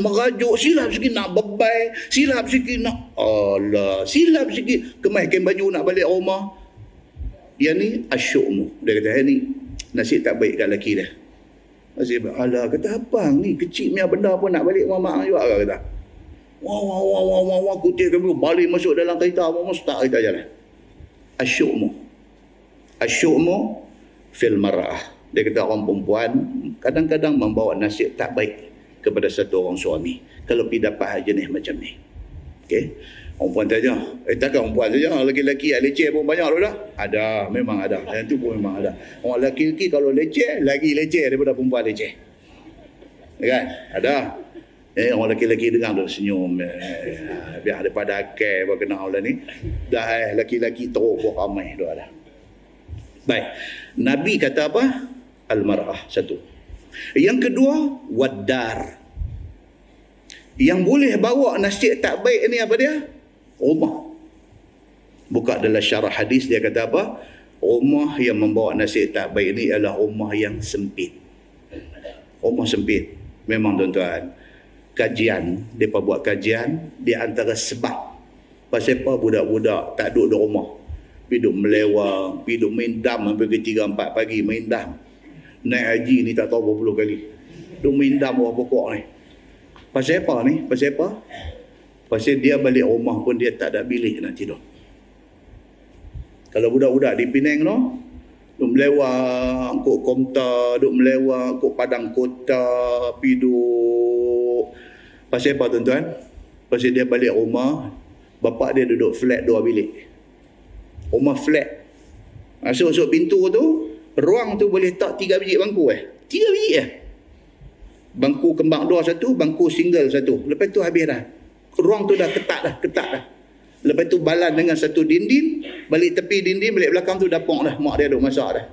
merajuk, silap sikit nak bebai, silap sikit nak Allah, silap sikit kemahkan baju nak balik rumah. Yang ni asyukmu. Dia kata, ni nasib tak baik kat lelaki dia. Nasib. Allah kata, apa ni kecil punya benda pun nak balik rumah mak juga kata. Wah, wah, wah, wah, wah, wah, kutip kami balik masuk dalam kereta, apa pun start kereta jalan. Asyukmu. Asyukmu fil mar'ah. Dia kata orang perempuan kadang-kadang membawa nasib tak baik kepada satu orang suami. Kalau pergi dapat jenis macam ni. Okey? Orang puan saja eh takkan orang puan saja lelaki-lelaki yang leceh pun banyak dah? Ada memang ada. Yang tu pun memang ada. Orang lelaki-lelaki kalau leceh lagi leceh daripada perempuan leceh. Kan? Ada. Eh orang lelaki-lelaki dengar tu senyum eh, biar daripada akal apa kena orang ni. Dah eh lelaki-lelaki teruk pun ramai tu ada. Baik. Nabi kata apa al-mar'ah satu Yang kedua, wadar. Yang boleh bawa nasib tak baik ni apa dia? Rumah. Buka dalam syarah hadis dia kata apa? Rumah yang membawa nasib tak baik ni adalah rumah yang sempit. Rumah sempit. Memang tuan-tuan. Kajian, mereka buat kajian, di antara sebab pasal apa budak-budak tak duduk di rumah. Piduk melewang, piduk main dam sampai ke 3 4 pagi main dam naik haji ni tak tahu berapa puluh kali. Duk minda bawah pokok ni. Pasal apa ni? Pasal apa? Pasal dia balik rumah pun dia tak ada bilik nak tidur. Kalau budak-budak di Penang tu, duk melewat kok komta, duk melewat kok padang kota, piduk. Pasal apa tuan-tuan? Pasal dia balik rumah, bapak dia duduk flat dua bilik. Rumah flat. Masuk-masuk pintu tu, ruang tu boleh tak tiga biji bangku eh? Tiga biji eh? Bangku kembang dua satu bangku single satu. Lepas tu habis dah. Ruang tu dah ketat dah ketat dah. Lepas tu balan dengan satu dinding balik tepi dinding balik belakang tu dapur dah. Mak dia duduk masak dah.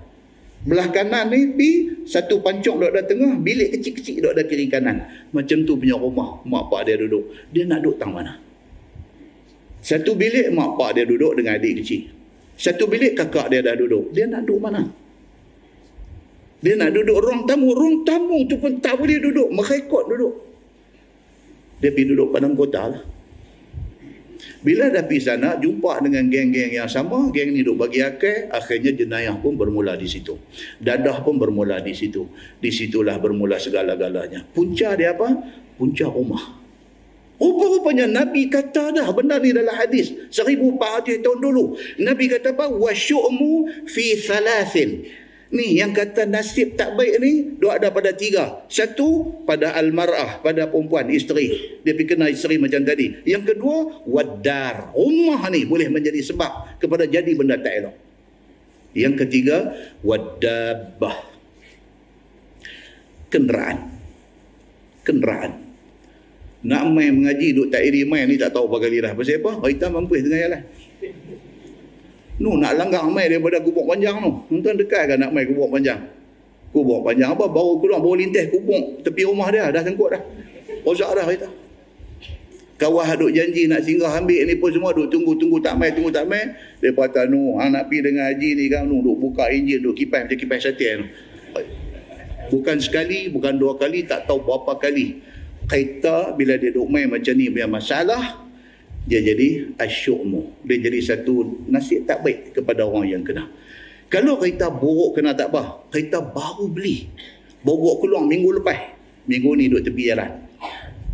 Belah kanan ni pi satu pancung duduk dah tengah bilik kecil-kecil duduk dah kiri kanan. Macam tu punya rumah mak pak dia duduk. Dia nak duduk tang mana? Satu bilik mak pak dia duduk dengan adik kecil. Satu bilik kakak dia dah duduk. Dia nak duduk mana dia nak duduk ruang tamu. Ruang tamu tu pun tak boleh duduk. Merekod duduk. Dia pergi duduk padang kota lah. Bila dah pergi sana, jumpa dengan geng-geng yang sama. Geng ni duduk bagi akal. Akhirnya jenayah pun bermula di situ. Dadah pun bermula di situ. Di situlah bermula segala-galanya. Punca dia apa? Punca rumah. Rupa-rupanya Nabi kata dah benda ni dalam hadis 1400 tahun dulu. Nabi kata apa? Wasyu'mu fi thalathin. Ni yang kata nasib tak baik ni dua ada pada tiga. Satu pada almarah pada perempuan isteri. Dia pergi kena isteri macam tadi. Yang kedua wadar. Rumah ni boleh menjadi sebab kepada jadi benda tak elok. Yang ketiga wadabah. Kenderaan. Kenderaan. Nak main mengaji duk tak iri main ni tak tahu apa kali dah. Pasal apa? Kita mampu dengan jalan. Nu nak langgar mai daripada kubur panjang tu. Tuan dekat kan nak mai kubur panjang. Kubur panjang apa? Baru keluar, baru lintas kubur tepi rumah dia. Dah sengkut dah. Rosak dah kita. Kawah duk janji nak singgah ambil ni pun semua duk tunggu-tunggu tak mai, tunggu tak mai. Dia kata nu, hang nak pergi dengan haji ni kan nu duk buka enjin, duk kipas macam kipas satian. Bukan sekali, bukan dua kali, tak tahu berapa kali. Kereta bila dia duk main macam ni punya masalah, dia jadi asyukmu. Dia jadi satu nasib tak baik kepada orang yang kena. Kalau kereta buruk kena tak apa. Kereta baru beli. Bawa keluar minggu lepas. Minggu ni duduk tepi jalan.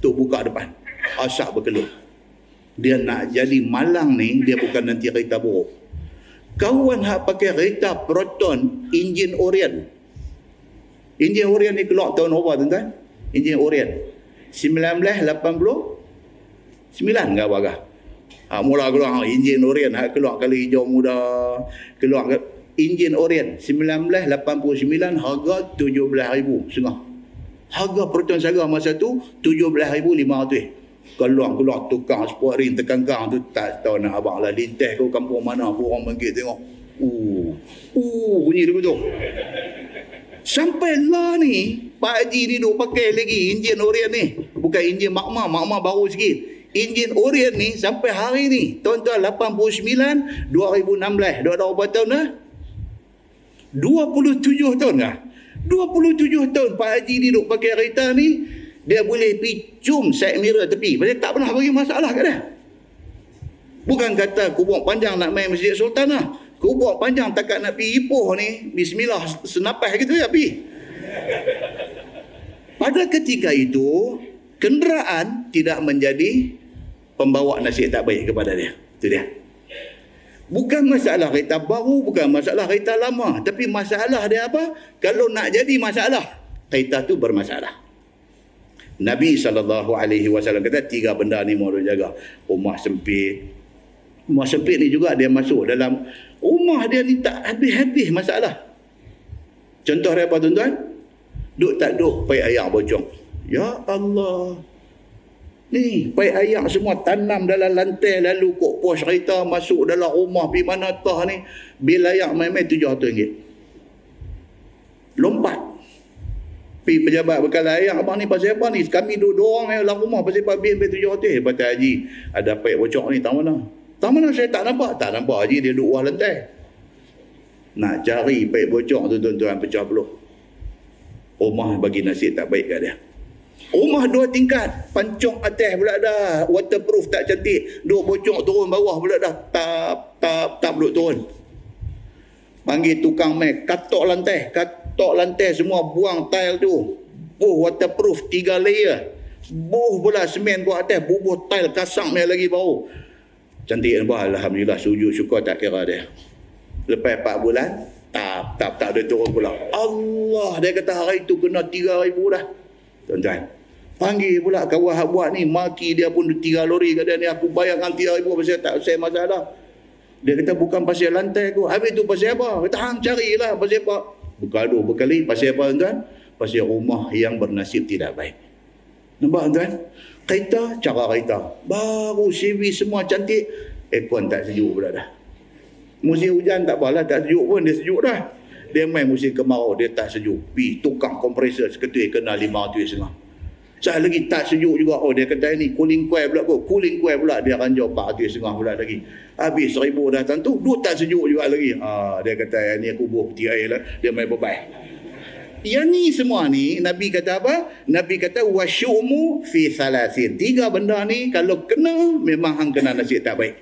Tu buka depan. Asap berkeluar. Dia nak jadi malang ni, dia bukan nanti kereta buruk. Kawan hak pakai kereta Proton, enjin Orient. Enjin Orient ni keluar tahun apa tuan-tuan? Enjin Orient. 1980 Sembilan ke apa kah? Ha, mula keluar ha, enjin Orient ha, keluar kali hijau muda keluar ke enjin Orient 1989 harga 17,000 setengah. Harga Proton Saga masa tu 17,500 keluar keluar tukang sport ring tekan gang tu tak tahu nak abang lah lintas ke kampung mana orang bangkit tengok. Uh, uh bunyi dia tu sampai lah ni Pak Haji ni duk pakai lagi enjin Orient ni. Bukan enjin makma makma baru sikit enjin Orient ni sampai hari ni. Tahun-tahun 89 2016 dah berapa tahun dah 27 tahun kah 27 tahun Pak Haji ni duk pakai kereta ni dia boleh pergi cium side mirror tepi. Pasal tak pernah bagi masalah kat dia. Bukan kata kubur panjang nak main masjid sultan lah kubur panjang takat nak pergi Ipoh ni bismillah senapas gitu ya pergi pada ketika itu kenderaan tidak menjadi pembawa nasihat tak baik kepada dia. Itu dia. Bukan masalah kereta baru, bukan masalah kereta lama. Tapi masalah dia apa? Kalau nak jadi masalah, kereta tu bermasalah. Nabi SAW kata tiga benda ni mau jaga. Rumah sempit. Rumah sempit ni juga dia masuk dalam rumah dia ni tak habis-habis masalah. Contoh dia apa tuan-tuan? Duk tak duk pai ayam bocong. Ya Allah. Ni, pai ayak semua tanam dalam lantai lalu kok pos kereta masuk dalam rumah pergi mana tah ni. Bil ayak main-main tujuh ratus ringgit. Lompat. Pi pejabat bekal air, abang ni pasal apa ni? Kami duduk dua orang yang dalam rumah pasal apa bil tujuh hotel. Kata Haji, ada payah bocok ni, tak mana? Tak mana saya tak nampak? Tak nampak Haji, dia duduk bawah lantai. Nak cari payah bocok tu tuan-tuan pecah peluh. Rumah bagi nasib tak baik kat dia. Rumah dua tingkat, pancong atas pula dah. Waterproof tak cantik. Dua bocok turun bawah pula dah. Tap, tap, tap duduk turun. Panggil tukang mek, katok lantai, katok lantai semua buang tile tu. Buh waterproof tiga layer. Buh pula semen buat atas, bubuh tile kasang ni lagi bau. Cantik nampak Alhamdulillah sujud syukur tak kira dia. Lepas 4 bulan, tap, tap, tak ada turun pula. Allah, dia kata hari tu kena 3 ribu dah. Tuan-tuan. Panggil pula kawan hak buat ni, maki dia pun tiga lori kat dia ni, aku bayarkan 3 ribu pasal tak saya masalah. Dia kata bukan pasal lantai aku. Habis tu pasal apa? Kata hang carilah pasal apa? Bergaduh berkali pasal apa tuan? Pasal rumah yang bernasib tidak baik. Nampak tuan? Kereta, cara kereta. Baru CV semua cantik. Aircon tak sejuk pula dah. Musim hujan tak apalah, tak sejuk pun dia sejuk dah. Dia main musim kemarau, dia tak sejuk. Pi tukang kompresor seketul kena lima tu setengah. Saya lagi tak sejuk juga. Oh dia kata ni cooling coil pula kot. Cooling coil pula dia akan jauh 400 setengah pula lagi. Habis seribu dah tentu. Dua tak sejuk juga lagi. Ha, dia kata ni aku buah peti air lah. Dia main bebai. Yang ni semua ni Nabi kata apa? Nabi kata wasyumu fi salasin. Tiga benda ni kalau kena memang hang kena nasib tak baik.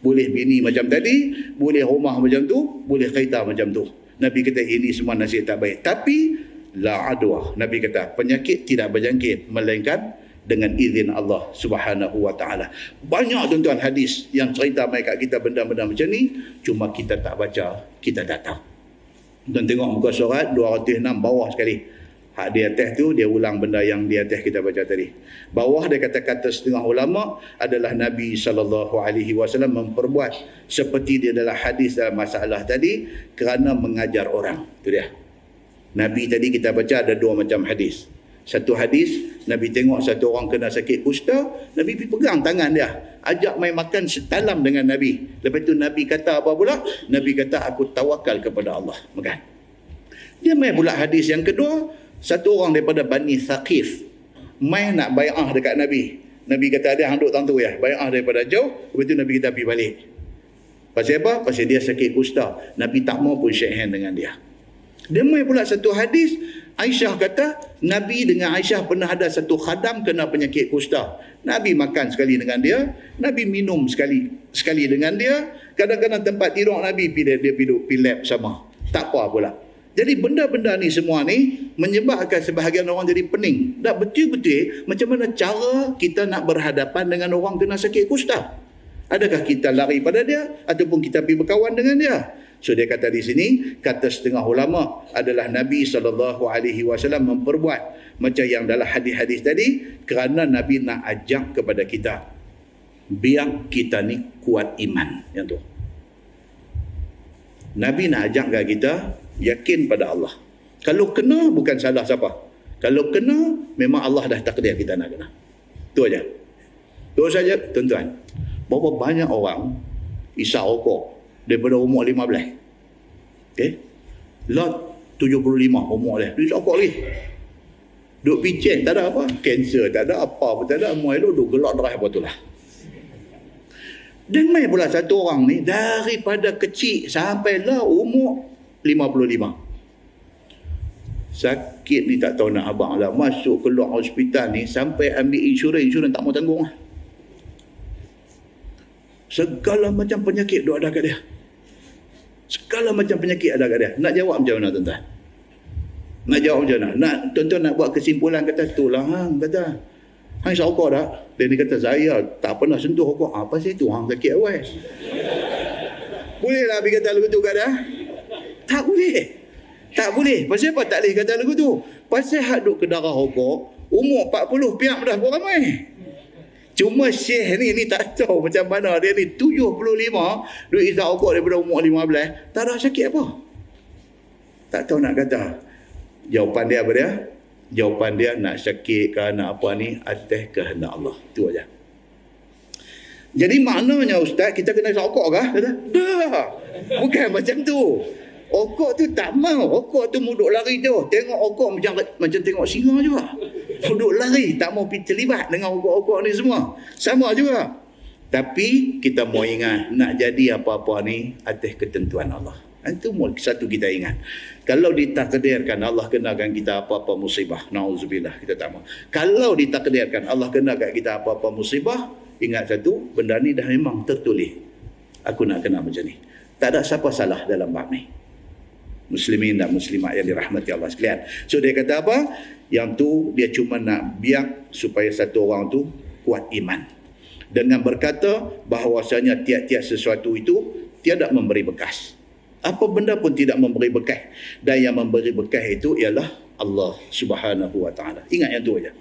Boleh bini macam tadi, boleh rumah macam tu, boleh kereta macam tu. Nabi kata ini semua nasib tak baik. Tapi la adwa. Nabi kata penyakit tidak berjangkit melainkan dengan izin Allah Subhanahu wa taala. Banyak tuan-tuan hadis yang cerita mai kat kita benda-benda macam ni, cuma kita tak baca, kita tak tahu. Tuan tengok muka surat 206 bawah sekali. Hak di atas tu dia ulang benda yang di atas kita baca tadi. Bawah dia kata-kata setengah ulama adalah Nabi sallallahu alaihi wasallam memperbuat seperti dia adalah hadis dalam masalah tadi kerana mengajar orang. Itu dia. Nabi tadi kita baca ada dua macam hadis. Satu hadis, Nabi tengok satu orang kena sakit kusta, Nabi pergi pegang tangan dia. Ajak main makan setalam dengan Nabi. Lepas tu Nabi kata apa pula? Nabi kata, aku tawakal kepada Allah. Makan. Dia main pula hadis yang kedua, satu orang daripada Bani Thaqif. Main nak bayar dekat Nabi. Nabi kata, ada yang duduk tentu ya. Bayar daripada jauh, lepas tu Nabi kata pergi balik. Pasal apa? Pasal dia sakit kusta. Nabi tak mau pun shake hand dengan dia. Demai pula satu hadis, Aisyah kata, Nabi dengan Aisyah pernah ada satu khadam kena penyakit kusta. Nabi makan sekali dengan dia, Nabi minum sekali sekali dengan dia, kadang-kadang tempat tidur Nabi pilih dia pilih pilih sama. Tak apa pula. Jadi benda-benda ni semua ni menyebabkan sebahagian orang jadi pening. Tak betul-betul macam mana cara kita nak berhadapan dengan orang kena sakit kusta. Adakah kita lari pada dia ataupun kita pergi berkawan dengan dia? So dia kata di sini kata setengah ulama adalah Nabi wasallam memperbuat macam yang dalam hadis-hadis tadi kerana Nabi nak ajak kepada kita biar kita ni kuat iman yang tu. Nabi nak ajak kita yakin pada Allah. Kalau kena bukan salah siapa. Kalau kena memang Allah dah takdir kita nak kena. Tu aja. Tu saja tuan-tuan. Berapa banyak orang isap rokok daripada umur 15. Okey. Lot 75 umur dia. Dia sokok lagi. Duk picit tak ada apa. Kanser tak ada apa pun tak ada. Umur elok duk gelak darah apa tu lah. Dengar pula satu orang ni daripada kecil sampai lah umur 55. Sakit ni tak tahu nak abang lah. Masuk keluar hospital ni sampai ambil insurans. Insurans tak mau tanggung lah. Segala macam penyakit duk ada kat dia. Segala macam penyakit ada kat dia. Nak jawab macam mana tuan-tuan? Nak jawab macam mana? Nak, tuan-tuan nak buat kesimpulan kata, itulah hang kata. Hang isap rokok tak? Dia ni kata, saya tak pernah sentuh rokok. Apa sih tu? Hang sakit awal. boleh lah pergi kata lagu tu kat dia? Tak boleh. Tak boleh. Pasal apa tak boleh kata lagu tu? Pasal hak duk ke darah rokok, umur 40 piak dah buat ramai. Cuma Syekh ni ni tak tahu macam mana dia ni 75 duit isap rokok daripada umur 15 tak ada sakit apa. Tak tahu nak kata. Jawapan dia apa dia? Jawapan dia nak sakit ke nak apa ni atas kehendak Allah. Itu aja. Jadi maknanya ustaz kita kena isap rokok kah? Kata, dah. Bukan macam tu. Okok tu tak mau. Okok tu muduk lari tu. Tengok okok macam macam tengok singa juga. Muduk lari. Tak mau pergi terlibat dengan okok-okok ni semua. Sama juga. Tapi kita mau ingat nak jadi apa-apa ni atas ketentuan Allah. Itu satu kita ingat. Kalau ditakdirkan Allah kenakan kita apa-apa musibah. Na'udzubillah. Kita tak mau. Kalau ditakdirkan Allah kenakan kita apa-apa musibah. Ingat satu. Benda ni dah memang tertulis. Aku nak kena macam ni. Tak ada siapa salah dalam bab ni. Muslimin dan muslimat yang dirahmati Allah sekalian. So dia kata apa? Yang tu dia cuma nak biak supaya satu orang tu kuat iman. Dengan berkata bahawasanya tiap-tiap sesuatu itu tiada memberi bekas. Apa benda pun tidak memberi bekas. Dan yang memberi bekas itu ialah Allah subhanahu wa ta'ala. Ingat yang tu aja.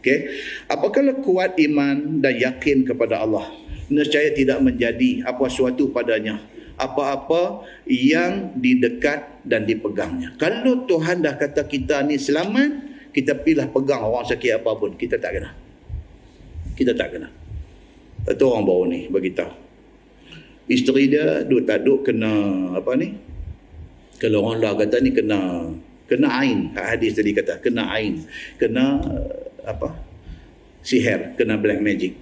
Okay? Apakah kuat iman dan yakin kepada Allah? Nescaya tidak menjadi apa suatu padanya apa-apa yang didekat dan dipegangnya. Kalau Tuhan dah kata kita ni selamat, kita pilih pegang orang sakit apa pun, kita tak kena. Kita tak kena. Satu orang baru ni bagi tahu. Isteri dia duk tak duk kena apa ni? Kalau orang lah kata ni kena kena ain. Hadis tadi kata kena ain. Kena apa? Sihir, kena black magic.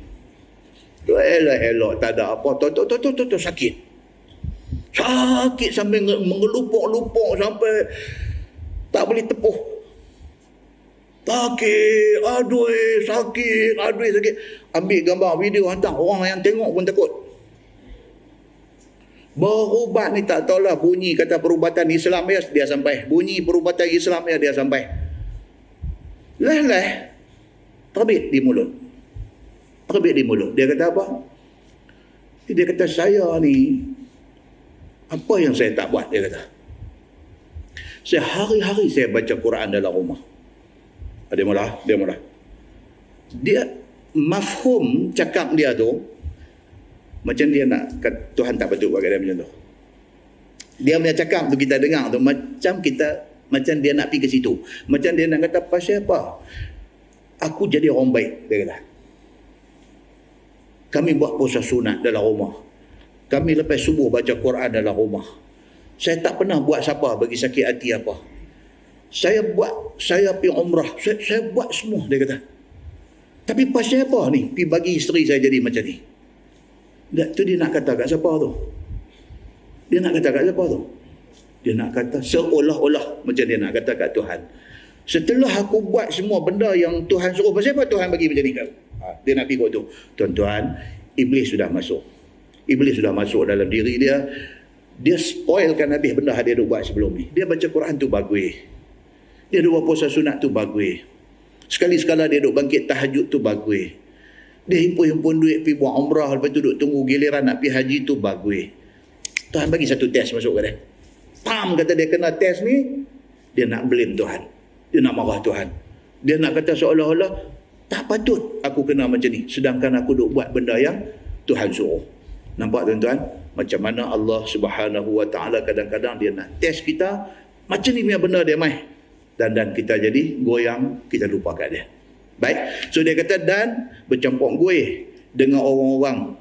Elok-elok tak ada apa. Tok tok tok tok sakit. Sakit sampai mengelupuk-lupuk sampai tak boleh tepuh. Sakit, aduh, sakit, aduh, sakit. Ambil gambar video hantar orang yang tengok pun takut. Berubat ni tak tahulah bunyi kata perubatan Islam ya dia sampai. Bunyi perubatan Islam ya dia sampai. Leh-leh. Terbit di mulut. Terbit di mulut. Dia kata apa? Dia kata saya ni apa yang saya tak buat dia kata. Saya hari-hari saya baca Quran dalam rumah. Dia mula, dia mula. Dia mafhum cakap dia tu macam dia nak Tuhan tak betul bagi dia macam tu. Dia punya cakap tu kita dengar tu macam kita macam dia nak pergi ke situ. Macam dia nak kata pasal apa? Aku jadi orang baik dia kata. Kami buat puasa sunat dalam rumah. Kami lepas subuh baca Quran dalam rumah. Saya tak pernah buat siapa bagi sakit hati apa. Saya buat, saya pergi umrah. Saya, saya buat semua, dia kata. Tapi pasal apa ni? Pergi bagi isteri saya jadi macam ni. Tak, tu dia nak kata kat siapa tu? Dia nak kata kat siapa tu? Dia nak kata seolah-olah macam dia nak kata kat Tuhan. Setelah aku buat semua benda yang Tuhan suruh, pasal apa Tuhan bagi macam ni? Ha, dia nak pergi kot tu. Tuan-tuan, Iblis sudah masuk. Iblis sudah masuk dalam diri dia. Dia spoilkan habis benda yang dia dah buat sebelum ni. Dia baca Quran tu bagus. Dia dua puasa sunat tu bagus. Sekali-sekala dia duk bangkit tahajud tu bagus. Dia himpun-himpun duit pergi buat umrah. Lepas tu duk tunggu giliran nak pergi haji tu bagus. Tuhan bagi satu test masuk ke dia. Pam kata dia kena test ni. Dia nak blame Tuhan. Dia nak marah Tuhan. Dia nak kata seolah-olah tak patut aku kena macam ni. Sedangkan aku duk buat benda yang Tuhan suruh. Nampak tuan-tuan? Macam mana Allah subhanahu wa ta'ala kadang-kadang dia nak test kita. Macam ni punya benda dia mai. Dan dan kita jadi goyang, kita lupa kat dia. Baik. So dia kata dan bercampur gue dengan orang-orang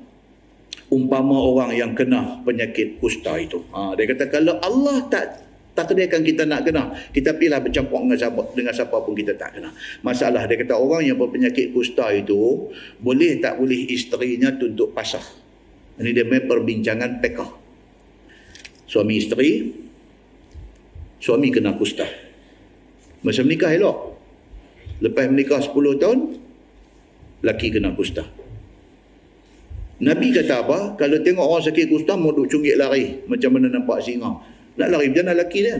umpama orang yang kena penyakit kusta itu. Ha, dia kata kalau Allah tak takdirkan kita nak kena, kita pilih bercampur dengan siapa, dengan siapa pun kita tak kena. Masalah dia kata orang yang berpenyakit kusta itu boleh tak boleh isterinya tuntut pasah. Ini dia main perbincangan pekah. Suami isteri, suami kena kusta. Masa menikah elok. Lepas menikah 10 tahun, laki kena kusta. Nabi kata apa? Kalau tengok orang sakit kusta, mau duk cungit lari. Macam mana nampak singa. Nak lari, macam mana laki dia?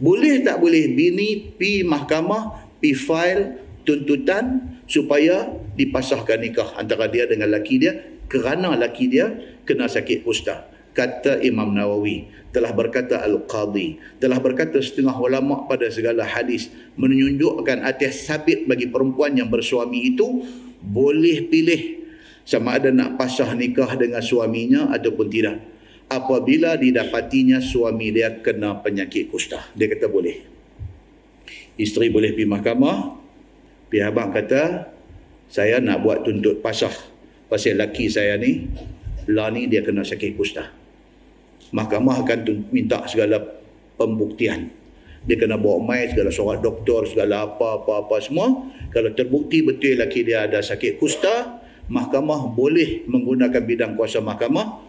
Boleh tak boleh bini pi mahkamah, pi file tuntutan supaya dipasahkan nikah antara dia dengan laki dia kerana laki dia kena sakit kusta. Kata Imam Nawawi, telah berkata Al-Qadhi, telah berkata setengah ulama pada segala hadis menunjukkan atas sabit bagi perempuan yang bersuami itu boleh pilih sama ada nak pasah nikah dengan suaminya ataupun tidak. Apabila didapatinya suami dia kena penyakit kusta. Dia kata boleh. Isteri boleh pergi mahkamah. Pihak abang kata, saya nak buat tuntut pasah pasal laki saya ni lah ni dia kena sakit kusta mahkamah akan minta segala pembuktian. Dia kena bawa mai segala surat doktor segala apa-apa semua. Kalau terbukti betul laki dia ada sakit kusta mahkamah boleh menggunakan bidang kuasa mahkamah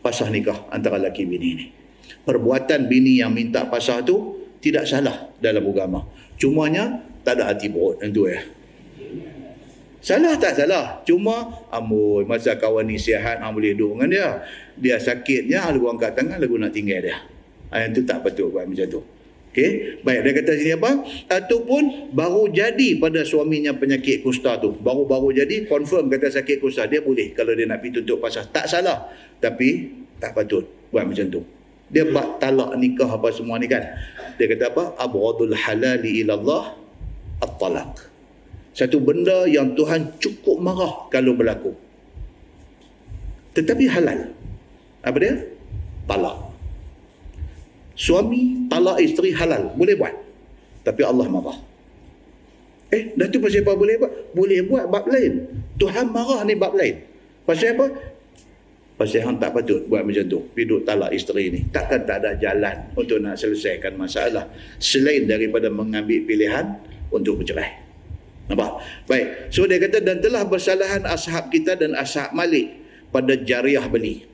pasah nikah antara laki bini ini perbuatan bini yang minta pasah tu tidak salah dalam agama. Cumanya tak ada hati perut tentu ya Salah tak salah. Cuma amboi masa kawan ni sihat hang boleh duduk dengan dia. Dia sakitnya lagu angkat tangan lagu nak tinggal dia. Ah, yang tu tak betul buat macam tu. Okey, baik dia kata sini apa? Ataupun baru jadi pada suaminya penyakit kusta tu. Baru-baru jadi confirm kata sakit kusta, dia boleh kalau dia nak pergi tutup pasal. Tak salah. Tapi tak patut buat macam tu. Dia buat talak nikah apa semua ni kan. Dia kata apa? Abghadul halali ila Allah at-talaq. Satu benda yang Tuhan cukup marah kalau berlaku. Tetapi halal. Apa dia? Talak. Suami talak isteri halal. Boleh buat. Tapi Allah marah. Eh, dah tu pasal apa boleh buat? Boleh buat bab lain. Tuhan marah ni bab lain. Pasal apa? Pasal hang tak patut buat macam tu. Piduk talak isteri ni. Takkan tak ada jalan untuk nak selesaikan masalah. Selain daripada mengambil pilihan untuk bercerai. Nampak? Baik. So dia kata dan telah bersalahan ashab kita dan ashab Malik pada jariah beli.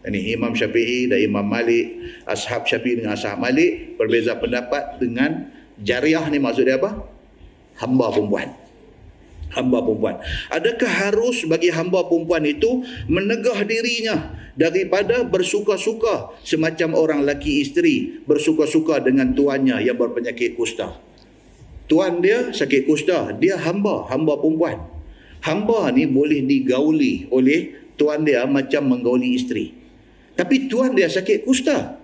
Ini Imam Syafi'i dan Imam Malik, ashab Syafi'i dengan ashab Malik berbeza pendapat dengan jariah ni maksud dia apa? Hamba perempuan. Hamba perempuan. Adakah harus bagi hamba perempuan itu menegah dirinya daripada bersuka-suka semacam orang laki isteri bersuka-suka dengan tuannya yang berpenyakit kusta? Tuan dia sakit kusta, dia hamba, hamba perempuan. Hamba ni boleh digauli oleh tuan dia macam menggauli isteri. Tapi tuan dia sakit kusta.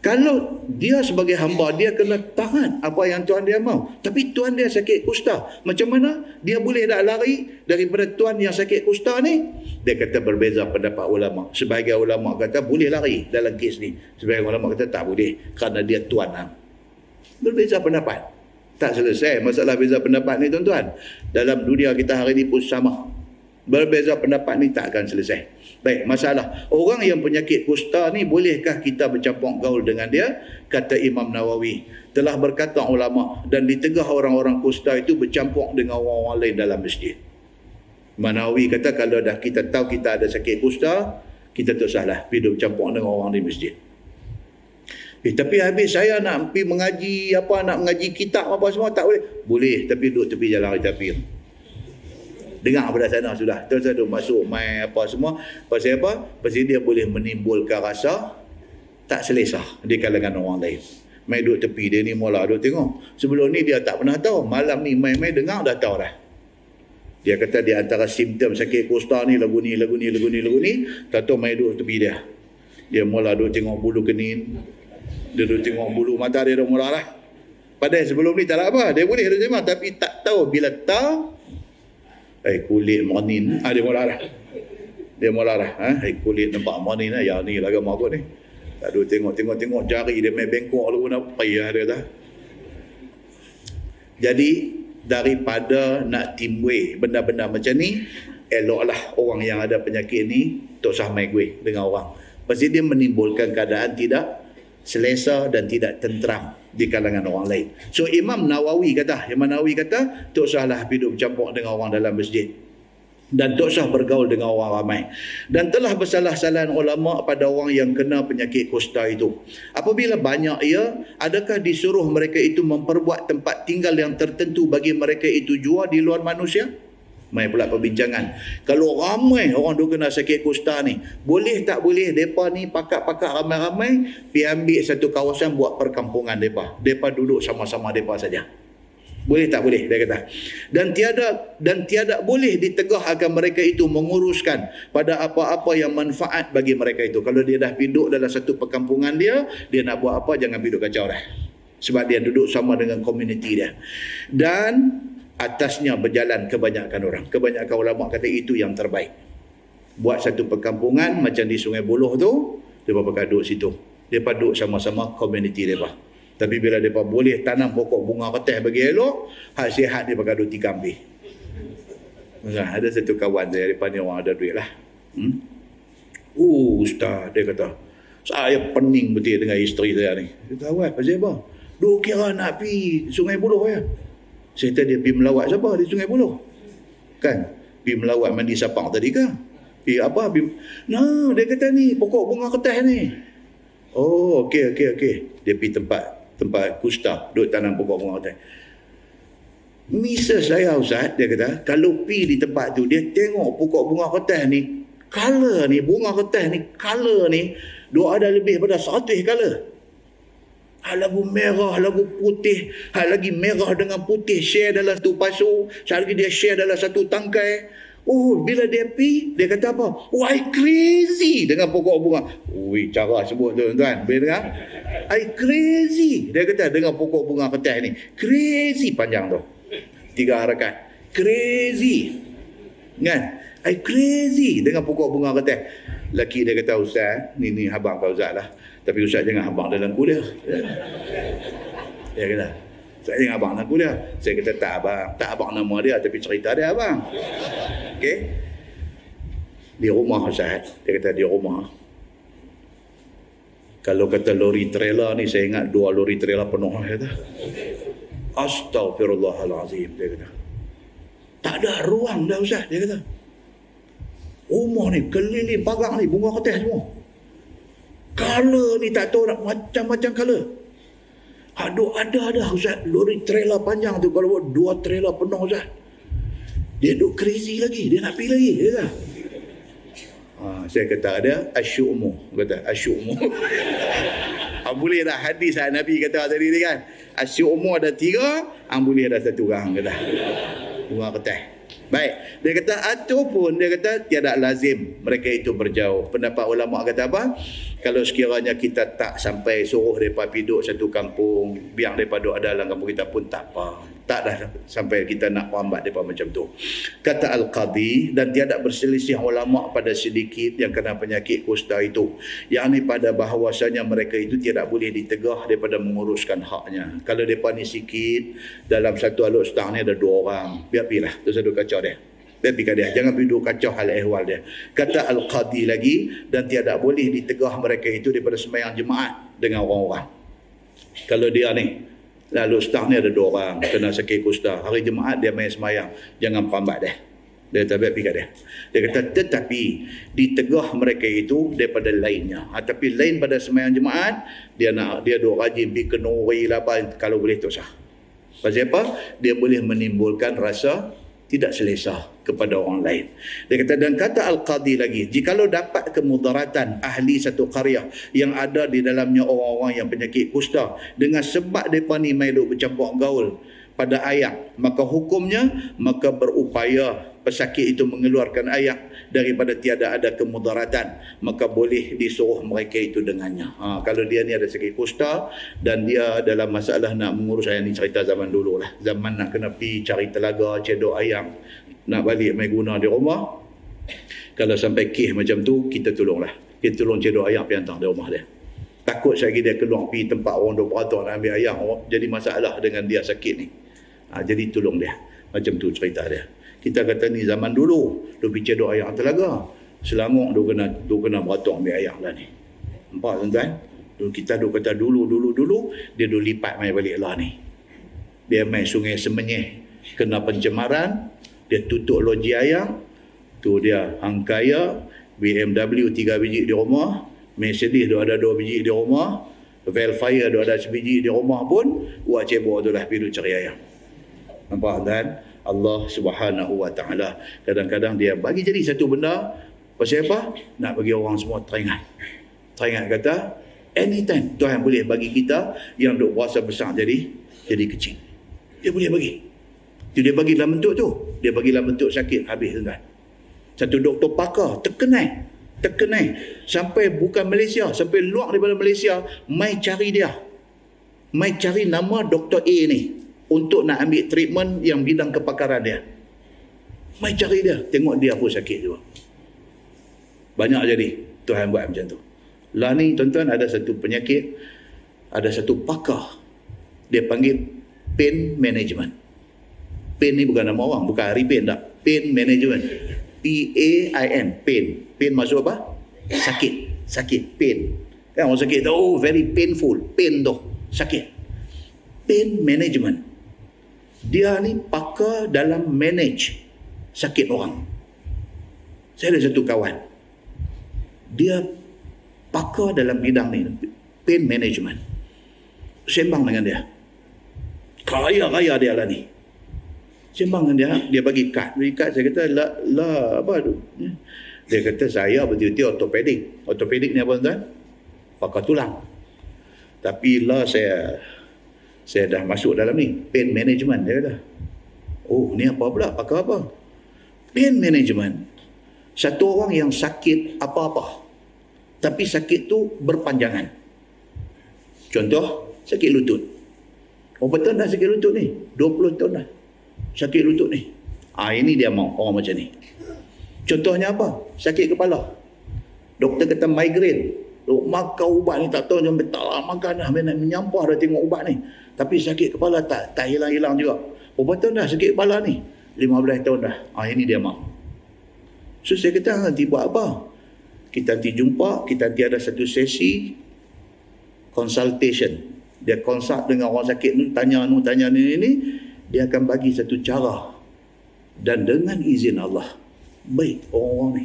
Kalau dia sebagai hamba, dia kena tahan apa yang tuan dia mau. Tapi tuan dia sakit kusta. Macam mana dia boleh tak lari daripada tuan yang sakit kusta ni? Dia kata berbeza pendapat ulama. Sebagai ulama kata boleh lari dalam kes ni. Sebagai ulama kata tak boleh kerana dia tuan. Berbeza pendapat. Tak selesai masalah beza pendapat ni tuan-tuan. Dalam dunia kita hari ni pun sama. Berbeza pendapat ni tak akan selesai. Baik, masalah. Orang yang penyakit kusta ni bolehkah kita bercampur gaul dengan dia? Kata Imam Nawawi. Telah berkata ulama dan ditegah orang-orang kusta itu bercampur dengan orang-orang lain dalam masjid. Imam Nawawi kata kalau dah kita tahu kita ada sakit kusta, kita tak salah pergi bercampur dengan orang di masjid. Eh, tapi habis saya nak pergi mengaji apa nak mengaji kitab apa semua tak boleh. Boleh tapi duduk tepi jalan tapi dengar pada sana sudah. Terus ada masuk main apa semua. Pasal apa? Pasal dia boleh menimbulkan rasa tak selesa di kalangan orang lain. Main duduk tepi dia ni mula duduk tengok. Sebelum ni dia tak pernah tahu. Malam ni main-main dengar dah tahu dah. Dia kata di antara simptom sakit kusta ni lagu ni lagu ni lagu ni lagu ni tak tahu main duduk tepi dia. Dia mula duduk tengok bulu kenin dia duduk tengok bulu mata dia dah lah. Padahal sebelum ni tak apa. Dia boleh duduk tengok tapi tak tahu bila tahu eh kulit manin ah dia mula dah dia mula dah ha? eh kulit nampak manin lah yang ni lah agama aku ni. Tak ada tengok tengok tengok. Jari dia main bengkok lu nak payah dia dah. Jadi daripada nak timbul benda-benda macam ni eloklah orang yang ada penyakit ni tak usah main gue dengan orang. Pasti dia menimbulkan keadaan tidak selesa dan tidak tentram di kalangan orang lain. So Imam Nawawi kata, Imam Nawawi kata, tak usahlah hidup bercampur dengan orang dalam masjid. Dan tak usah bergaul dengan orang ramai. Dan telah bersalah-salahan ulama pada orang yang kena penyakit kusta itu. Apabila banyak ia, adakah disuruh mereka itu memperbuat tempat tinggal yang tertentu bagi mereka itu jua di luar manusia? Mai pula perbincangan. Kalau ramai orang tu kena sakit kusta ni, boleh tak boleh depa ni pakak-pakak ramai-ramai pi ambil satu kawasan buat perkampungan depa. Depa duduk sama-sama depa saja. Boleh tak boleh dia kata. Dan tiada dan tiada boleh ditegah agar mereka itu menguruskan pada apa-apa yang manfaat bagi mereka itu. Kalau dia dah duduk dalam satu perkampungan dia, dia nak buat apa jangan duduk kacau dah. Sebab dia duduk sama dengan komuniti dia. Dan atasnya berjalan kebanyakan orang. Kebanyakan ulama kata itu yang terbaik. Buat satu perkampungan macam di Sungai Buloh tu, mereka pakai duduk situ. Mereka duduk sama-sama komuniti mereka. Tapi bila mereka boleh tanam pokok bunga ketih bagi elok, hak sihat dia pakai duduk ambil. Nah, ada satu kawan saya, mereka ni orang ada duit lah. Hmm? Uh, ustaz, dia kata, Saya pening betul dengan isteri saya ni. Dia tahu apa? Dua kira nak pergi Sungai Buloh ya. Saya tadi pergi melawat siapa di Sungai Buloh? Kan? Pergi melawat mandi sapang tadi kan? Pergi apa? Pergi... Nah, dia kata ni pokok bunga ketah ni. Oh, okey okey okey. Dia pergi tempat tempat kusta duduk tanam pokok bunga ketah. Misal saya Ustaz, dia kata, kalau pergi di tempat tu, dia tengok pokok bunga ketah ni, color ni, bunga ketah ni, color ni, dua ada lebih pada satu color. Hal lagu merah, lagu putih, hal lagi merah dengan putih share dalam satu pasu, lagi dia share dalam satu tangkai. Oh, bila dia pi, dia kata apa? Why crazy dengan pokok bunga. Ui, cara sebut tu tuan. Boleh dengar? I crazy. Dia kata dengan pokok bunga ketah ni. Crazy panjang tu. Tiga harakat. Crazy. Kan? I crazy dengan pokok bunga ketah. Laki dia kata, Ustaz, ni ni abang kau Ustaz lah. Tapi Ustaz jangan abang dalam kuliah. Ya kata. Ustaz jangan abang dalam kuliah. Saya kata tak abang. Tak abang nama dia tapi cerita dia abang. Okey. Di rumah Ustaz. Dia kata di rumah. Kalau kata lori trailer ni saya ingat dua lori trailer penuh kata. Astaghfirullahalazim dia kata. Tak ada ruang dah Ustaz dia kata. Rumah ni keliling pagar ni bunga ketih semua. Color ni tak tahu nak macam-macam color. Aduh ada ada Ustaz lori trailer panjang tu kalau buat dua trailer penuh Ustaz. Dia duk crazy lagi, dia nak pergi lagi, dia kata. Ha, saya kata ada asyumu, kata asyumu. ha, boleh dah hadis lah Nabi kata tadi ni kan. Asyumu ada tiga, ang boleh ada satu orang kata. Bunga ketih. Baik, dia kata ataupun dia kata tiada lazim mereka itu berjauh. Pendapat ulama kata apa? Kalau sekiranya kita tak sampai suruh mereka duduk satu kampung, biar mereka duduk dalam kampung kita pun tak apa. Tak dah sampai kita nak pambat mereka macam tu. Kata Al-Qadi dan tiada berselisih ulama pada sedikit yang kena penyakit kusta itu. Yang ini pada bahawasanya mereka itu tidak boleh ditegah daripada menguruskan haknya. Kalau mereka ni sikit, dalam satu alur setang ni ada dua orang. Biar pilih, tu satu kaca dia. Dia pergi dia. Jangan pergi dua kacau hal ehwal dia. Kata Al-Qadi lagi. Dan tiada boleh ditegah mereka itu daripada semayang jemaat dengan orang-orang. Kalau dia ni. Lalu start ni ada dua orang. Kena sakit kusta. Hari jemaat dia main semayang. Jangan perambat dia. Dia tak pergi dia. Dia kata tetapi ditegah mereka itu daripada lainnya. Ha, tapi lain pada semayang jemaat. Dia nak dia dua rajin pergi kenuri lah apa. Kalau boleh tu sah. Pasal apa? Dia boleh menimbulkan rasa tidak selesa kepada orang lain. Dia kata dan kata Al-Qadi lagi, jikalau dapat kemudaratan ahli satu karya yang ada di dalamnya orang-orang yang penyakit kusta dengan sebab mereka ni main duk bercampur gaul pada ayat, maka hukumnya maka berupaya pesakit itu mengeluarkan ayat daripada tiada ada kemudaratan maka boleh disuruh mereka itu dengannya. Ha, kalau dia ni ada sakit kusta dan dia dalam masalah nak mengurus ayam ni cerita zaman dulu lah zaman nak kena pi cari telaga cedok ayam nak balik main guna di rumah. Kalau sampai kih macam tu kita tolonglah. Kita tolong cedok ayam pergi hantar di rumah dia. Takut lagi dia keluar pergi tempat orang duk beratur nak ambil ayam jadi masalah dengan dia sakit ni. Ha, jadi tolong dia. Macam tu cerita dia kita kata ni zaman dulu dia pergi cedok ayam telaga selanguk dia kena dia kena beratuk ambil ayam lah ni. Nampak tuan-tuan? Kita duk kata dulu dulu dulu dia duk lipat mai balik lah ni. Dia main sungai semenyih kena pencemaran dia tutup loji ayam tu dia angkaya BMW tiga biji di rumah Mercedes dia ada dua biji di rumah Velfire dia ada sebiji di rumah pun buat cebok tu lah pergi cari ayam. Nampak tuan Allah Subhanahu Wa Taala. Kadang-kadang dia bagi jadi satu benda pasal apa? Nak bagi orang semua teringat. Teringat kata anytime Tuhan boleh bagi kita yang duk puasa besar jadi jadi kecil. Dia boleh bagi. Dia, dia bagi dalam bentuk tu. Dia bagi dalam bentuk sakit habis tuan. Satu doktor pakar terkenal terkenal sampai bukan Malaysia sampai luar daripada Malaysia mai cari dia mai cari nama doktor A ni untuk nak ambil treatment yang bidang kepakaran dia. Mai cari dia, tengok dia pun sakit juga. Banyak jadi Tuhan buat macam tu. Lah ni tuan-tuan ada satu penyakit, ada satu pakar. Dia panggil pain management. Pain ni bukan nama orang, bukan hari pain tak. Pain management. P-A-I-N, pain. Pain maksud apa? Sakit. Sakit, pain. Kan orang sakit tu, oh very painful. Pain tu. Sakit. Pain management. Dia ni pakar dalam manage sakit orang. Saya ada satu kawan. Dia pakar dalam bidang ni. Pain management. Sembang dengan dia. Kaya-kaya dia lah ni. Sembang dengan dia. Dia bagi kad. Bagi kad saya kata, lah, lah apa tu? Dia kata, saya betul-betul ortopedik. Ortopedik ni apa tuan? pakar tulang. Tapi lah saya saya dah masuk dalam ni pain management dia kata. Oh ni apa pula pakar apa? Pain management. Satu orang yang sakit apa-apa. Tapi sakit tu berpanjangan. Contoh sakit lutut. Oh betul dah sakit lutut ni? 20 tahun dah. Sakit lutut ni. Ah ini dia mau orang macam ni. Contohnya apa? Sakit kepala. Doktor kata migraine. Duk makan ubat ni tak tahu sampai tak lah makan. Nak menyampah dah tengok ubat ni. Tapi sakit kepala tak tak hilang-hilang juga. Berapa tahun dah sakit kepala ni? 15 tahun dah. Ah ini dia mau. So saya kata nanti buat apa? Kita nanti jumpa, kita nanti ada satu sesi consultation. Dia konsult dengan orang sakit ni, tanya ni, tanya ni, ni. Dia akan bagi satu cara. Dan dengan izin Allah. Baik orang-orang ni.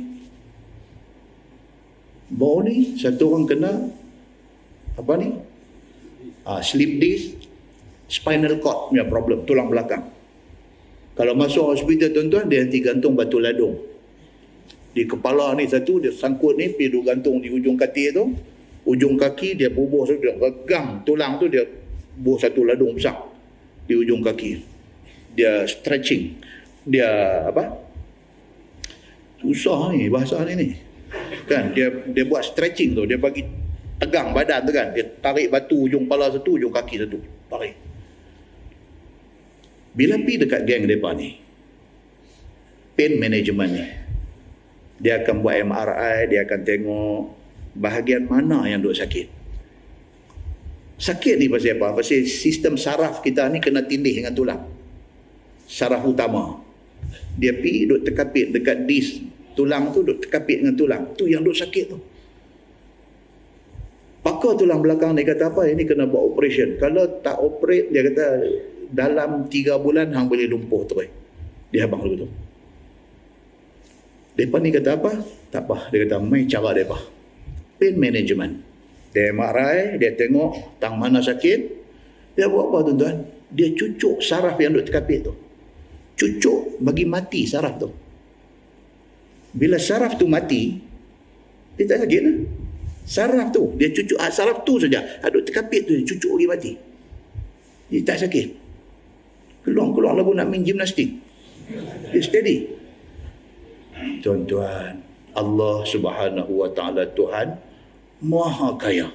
Bau ni satu orang kena apa ni? Uh, sleep disc, spinal cord punya problem, tulang belakang. Kalau masuk hospital tuan-tuan, dia nanti gantung batu ladung. Di kepala ni satu, dia sangkut ni, pergi gantung di ujung kaki tu. Ujung kaki dia bubuh dia pegang tulang tu, dia bubuh satu ladung besar di ujung kaki. Dia stretching. Dia apa? Susah ni bahasa ni ni kan dia dia buat stretching tu dia bagi tegang badan tu kan dia tarik batu ujung kepala satu ujung kaki satu tarik bila pi dekat geng depa ni pain management ni dia akan buat MRI dia akan tengok bahagian mana yang duk sakit. Sakit ni pasal apa? Pasal sistem saraf kita ni kena tindih dengan tulang. Saraf utama. Dia pi duk terkapit dekat disk tulang tu duk terkapit dengan tulang. Tu yang duk sakit tu. Pakar tulang belakang dia kata apa? Ini kena buat operation. Kalau tak operate dia kata dalam 3 bulan hang boleh lumpuh tu dia abang dulu tu Depa ni kata apa? Tak apa. Dia kata, mai cara depa. Pain management. Dia MRI, dia tengok tang mana sakit. Dia buat apa tuan-tuan? Dia cucuk saraf yang duk terkapit tu. Cucuk bagi mati saraf tu bila saraf tu mati dia tak sakit lah saraf tu dia cucuk ah, saraf tu saja aduk terkapit tu cucuk lagi mati dia tak sakit keluar-keluar lagu nak main gimnastik dia steady tuan-tuan Allah subhanahu wa ta'ala Tuhan maha kaya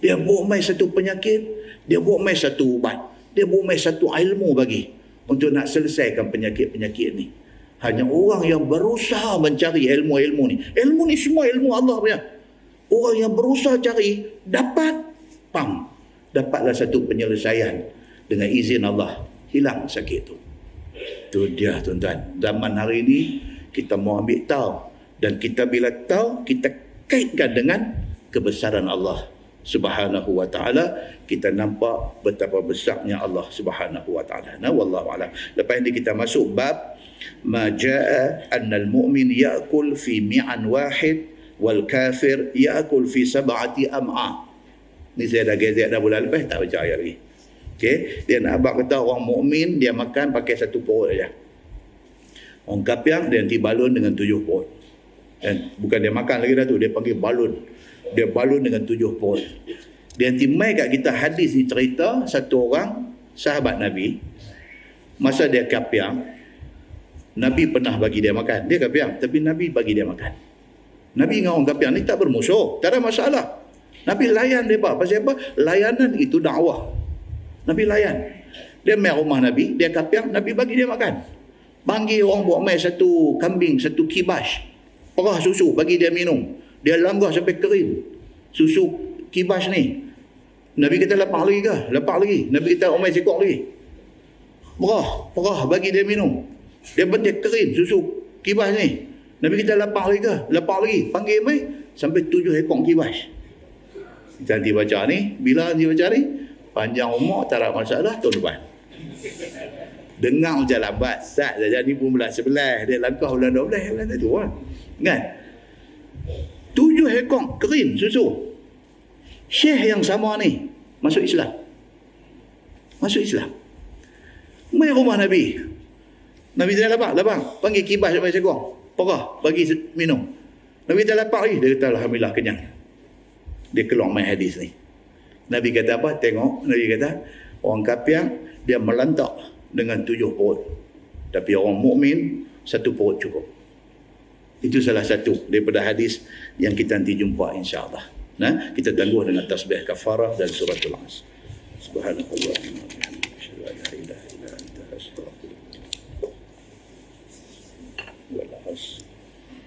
dia buat mai satu penyakit dia buat mai satu ubat dia buat mai satu ilmu bagi untuk nak selesaikan penyakit-penyakit ni hanya orang yang berusaha mencari ilmu-ilmu ni. Ilmu ni semua ilmu Allah punya. Orang yang berusaha cari, dapat. Pam. Dapatlah satu penyelesaian. Dengan izin Allah hilang sakit tu. Tu dia tuan-tuan. Zaman hari ini kita mau ambil tahu dan kita bila tahu kita kaitkan dengan kebesaran Allah Subhanahu wa taala kita nampak betapa besarnya Allah Subhanahu wa taala. Nah wallahu alam. Lepas ini kita masuk bab ma jaa anna al mu'min ya'kul fi mi'an wahid wal kafir ya'kul fi sab'ati am'a. Ni saya dah gezek dah bulan lepas tak baca ayat lagi okay? dia nak abang kata orang mukmin dia makan pakai satu perut saja orang kafir dia nanti balun dengan tujuh perut dan bukan dia makan lagi dah tu dia panggil balun dia balun dengan tujuh perut dia nanti mai kat kita hadis ni cerita satu orang sahabat Nabi masa dia kafir Nabi pernah bagi dia makan. Dia kapiang. Tapi Nabi bagi dia makan. Nabi dengan orang kapiang ni tak bermusuh. Tak ada masalah. Nabi layan apa? Pasal apa? Layanan itu dakwah. Nabi layan. Dia main rumah Nabi. Dia kapiang. Nabi bagi dia makan. Panggil orang buat main satu kambing, satu kibas. Perah susu. Bagi dia minum. Dia langgah sampai kering. Susu kibas ni. Nabi kata lepak lagi ke? Lepak lagi. Nabi kata umai sekok lagi. Perah. Perah bagi dia minum. Dia bentik kering susu kibas ni. Nabi kita lapar lagi ke? Lapar lagi. Panggil mai sampai tujuh ekor kibas. Nanti baca ni, bila nanti baca ni? Panjang umur, tak ada masalah, tahun depan. Dengar macam lambat, sat saja ni pun bulan sebelah, dia langkah bulan dua belas, bulan tu kan. Kan? Tujuh ekor kerin susu. Syekh yang sama ni masuk Islam. Masuk Islam. Mai rumah Nabi. Nabi tak lapar, lapar. Panggil kibas sampai sekor. Perah, bagi minum. Nabi tak lapar lagi. Dia kata, Alhamdulillah, kenyang. Dia keluar main hadis ni. Nabi kata apa? Tengok. Nabi kata, orang kapiang, dia melantak dengan tujuh perut. Tapi orang mukmin satu perut cukup. Itu salah satu daripada hadis yang kita nanti jumpa insyaAllah. Nah, kita tangguh dengan tasbih kafarah dan suratul as. Subhanallah.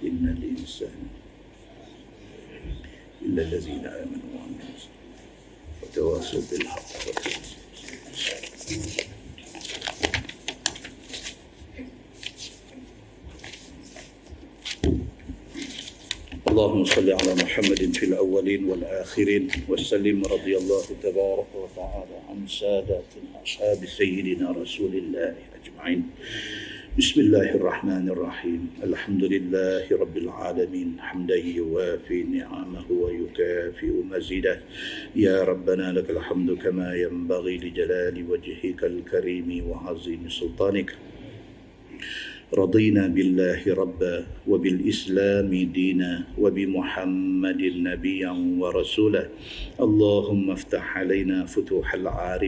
إن الإنسان إلا الذين آمنوا وعملوا وتواصوا بالحق. اللهم صل على محمد في الأولين والآخرين وسلم رضي الله تبارك وتعالى عن ساداتنا أصحاب سيدنا رسول الله أجمعين. بسم الله الرحمن الرحيم. الحمد لله رب العالمين. حمدا يوافي نعمه ويكافئ مزيده. يا ربنا لك الحمد كما ينبغي لجلال وجهك الكريم وعظيم سلطانك. رضينا بالله ربا وبالإسلام دينا وبمحمد نبيا ورسولا. اللهم افتح علينا فتوح العارف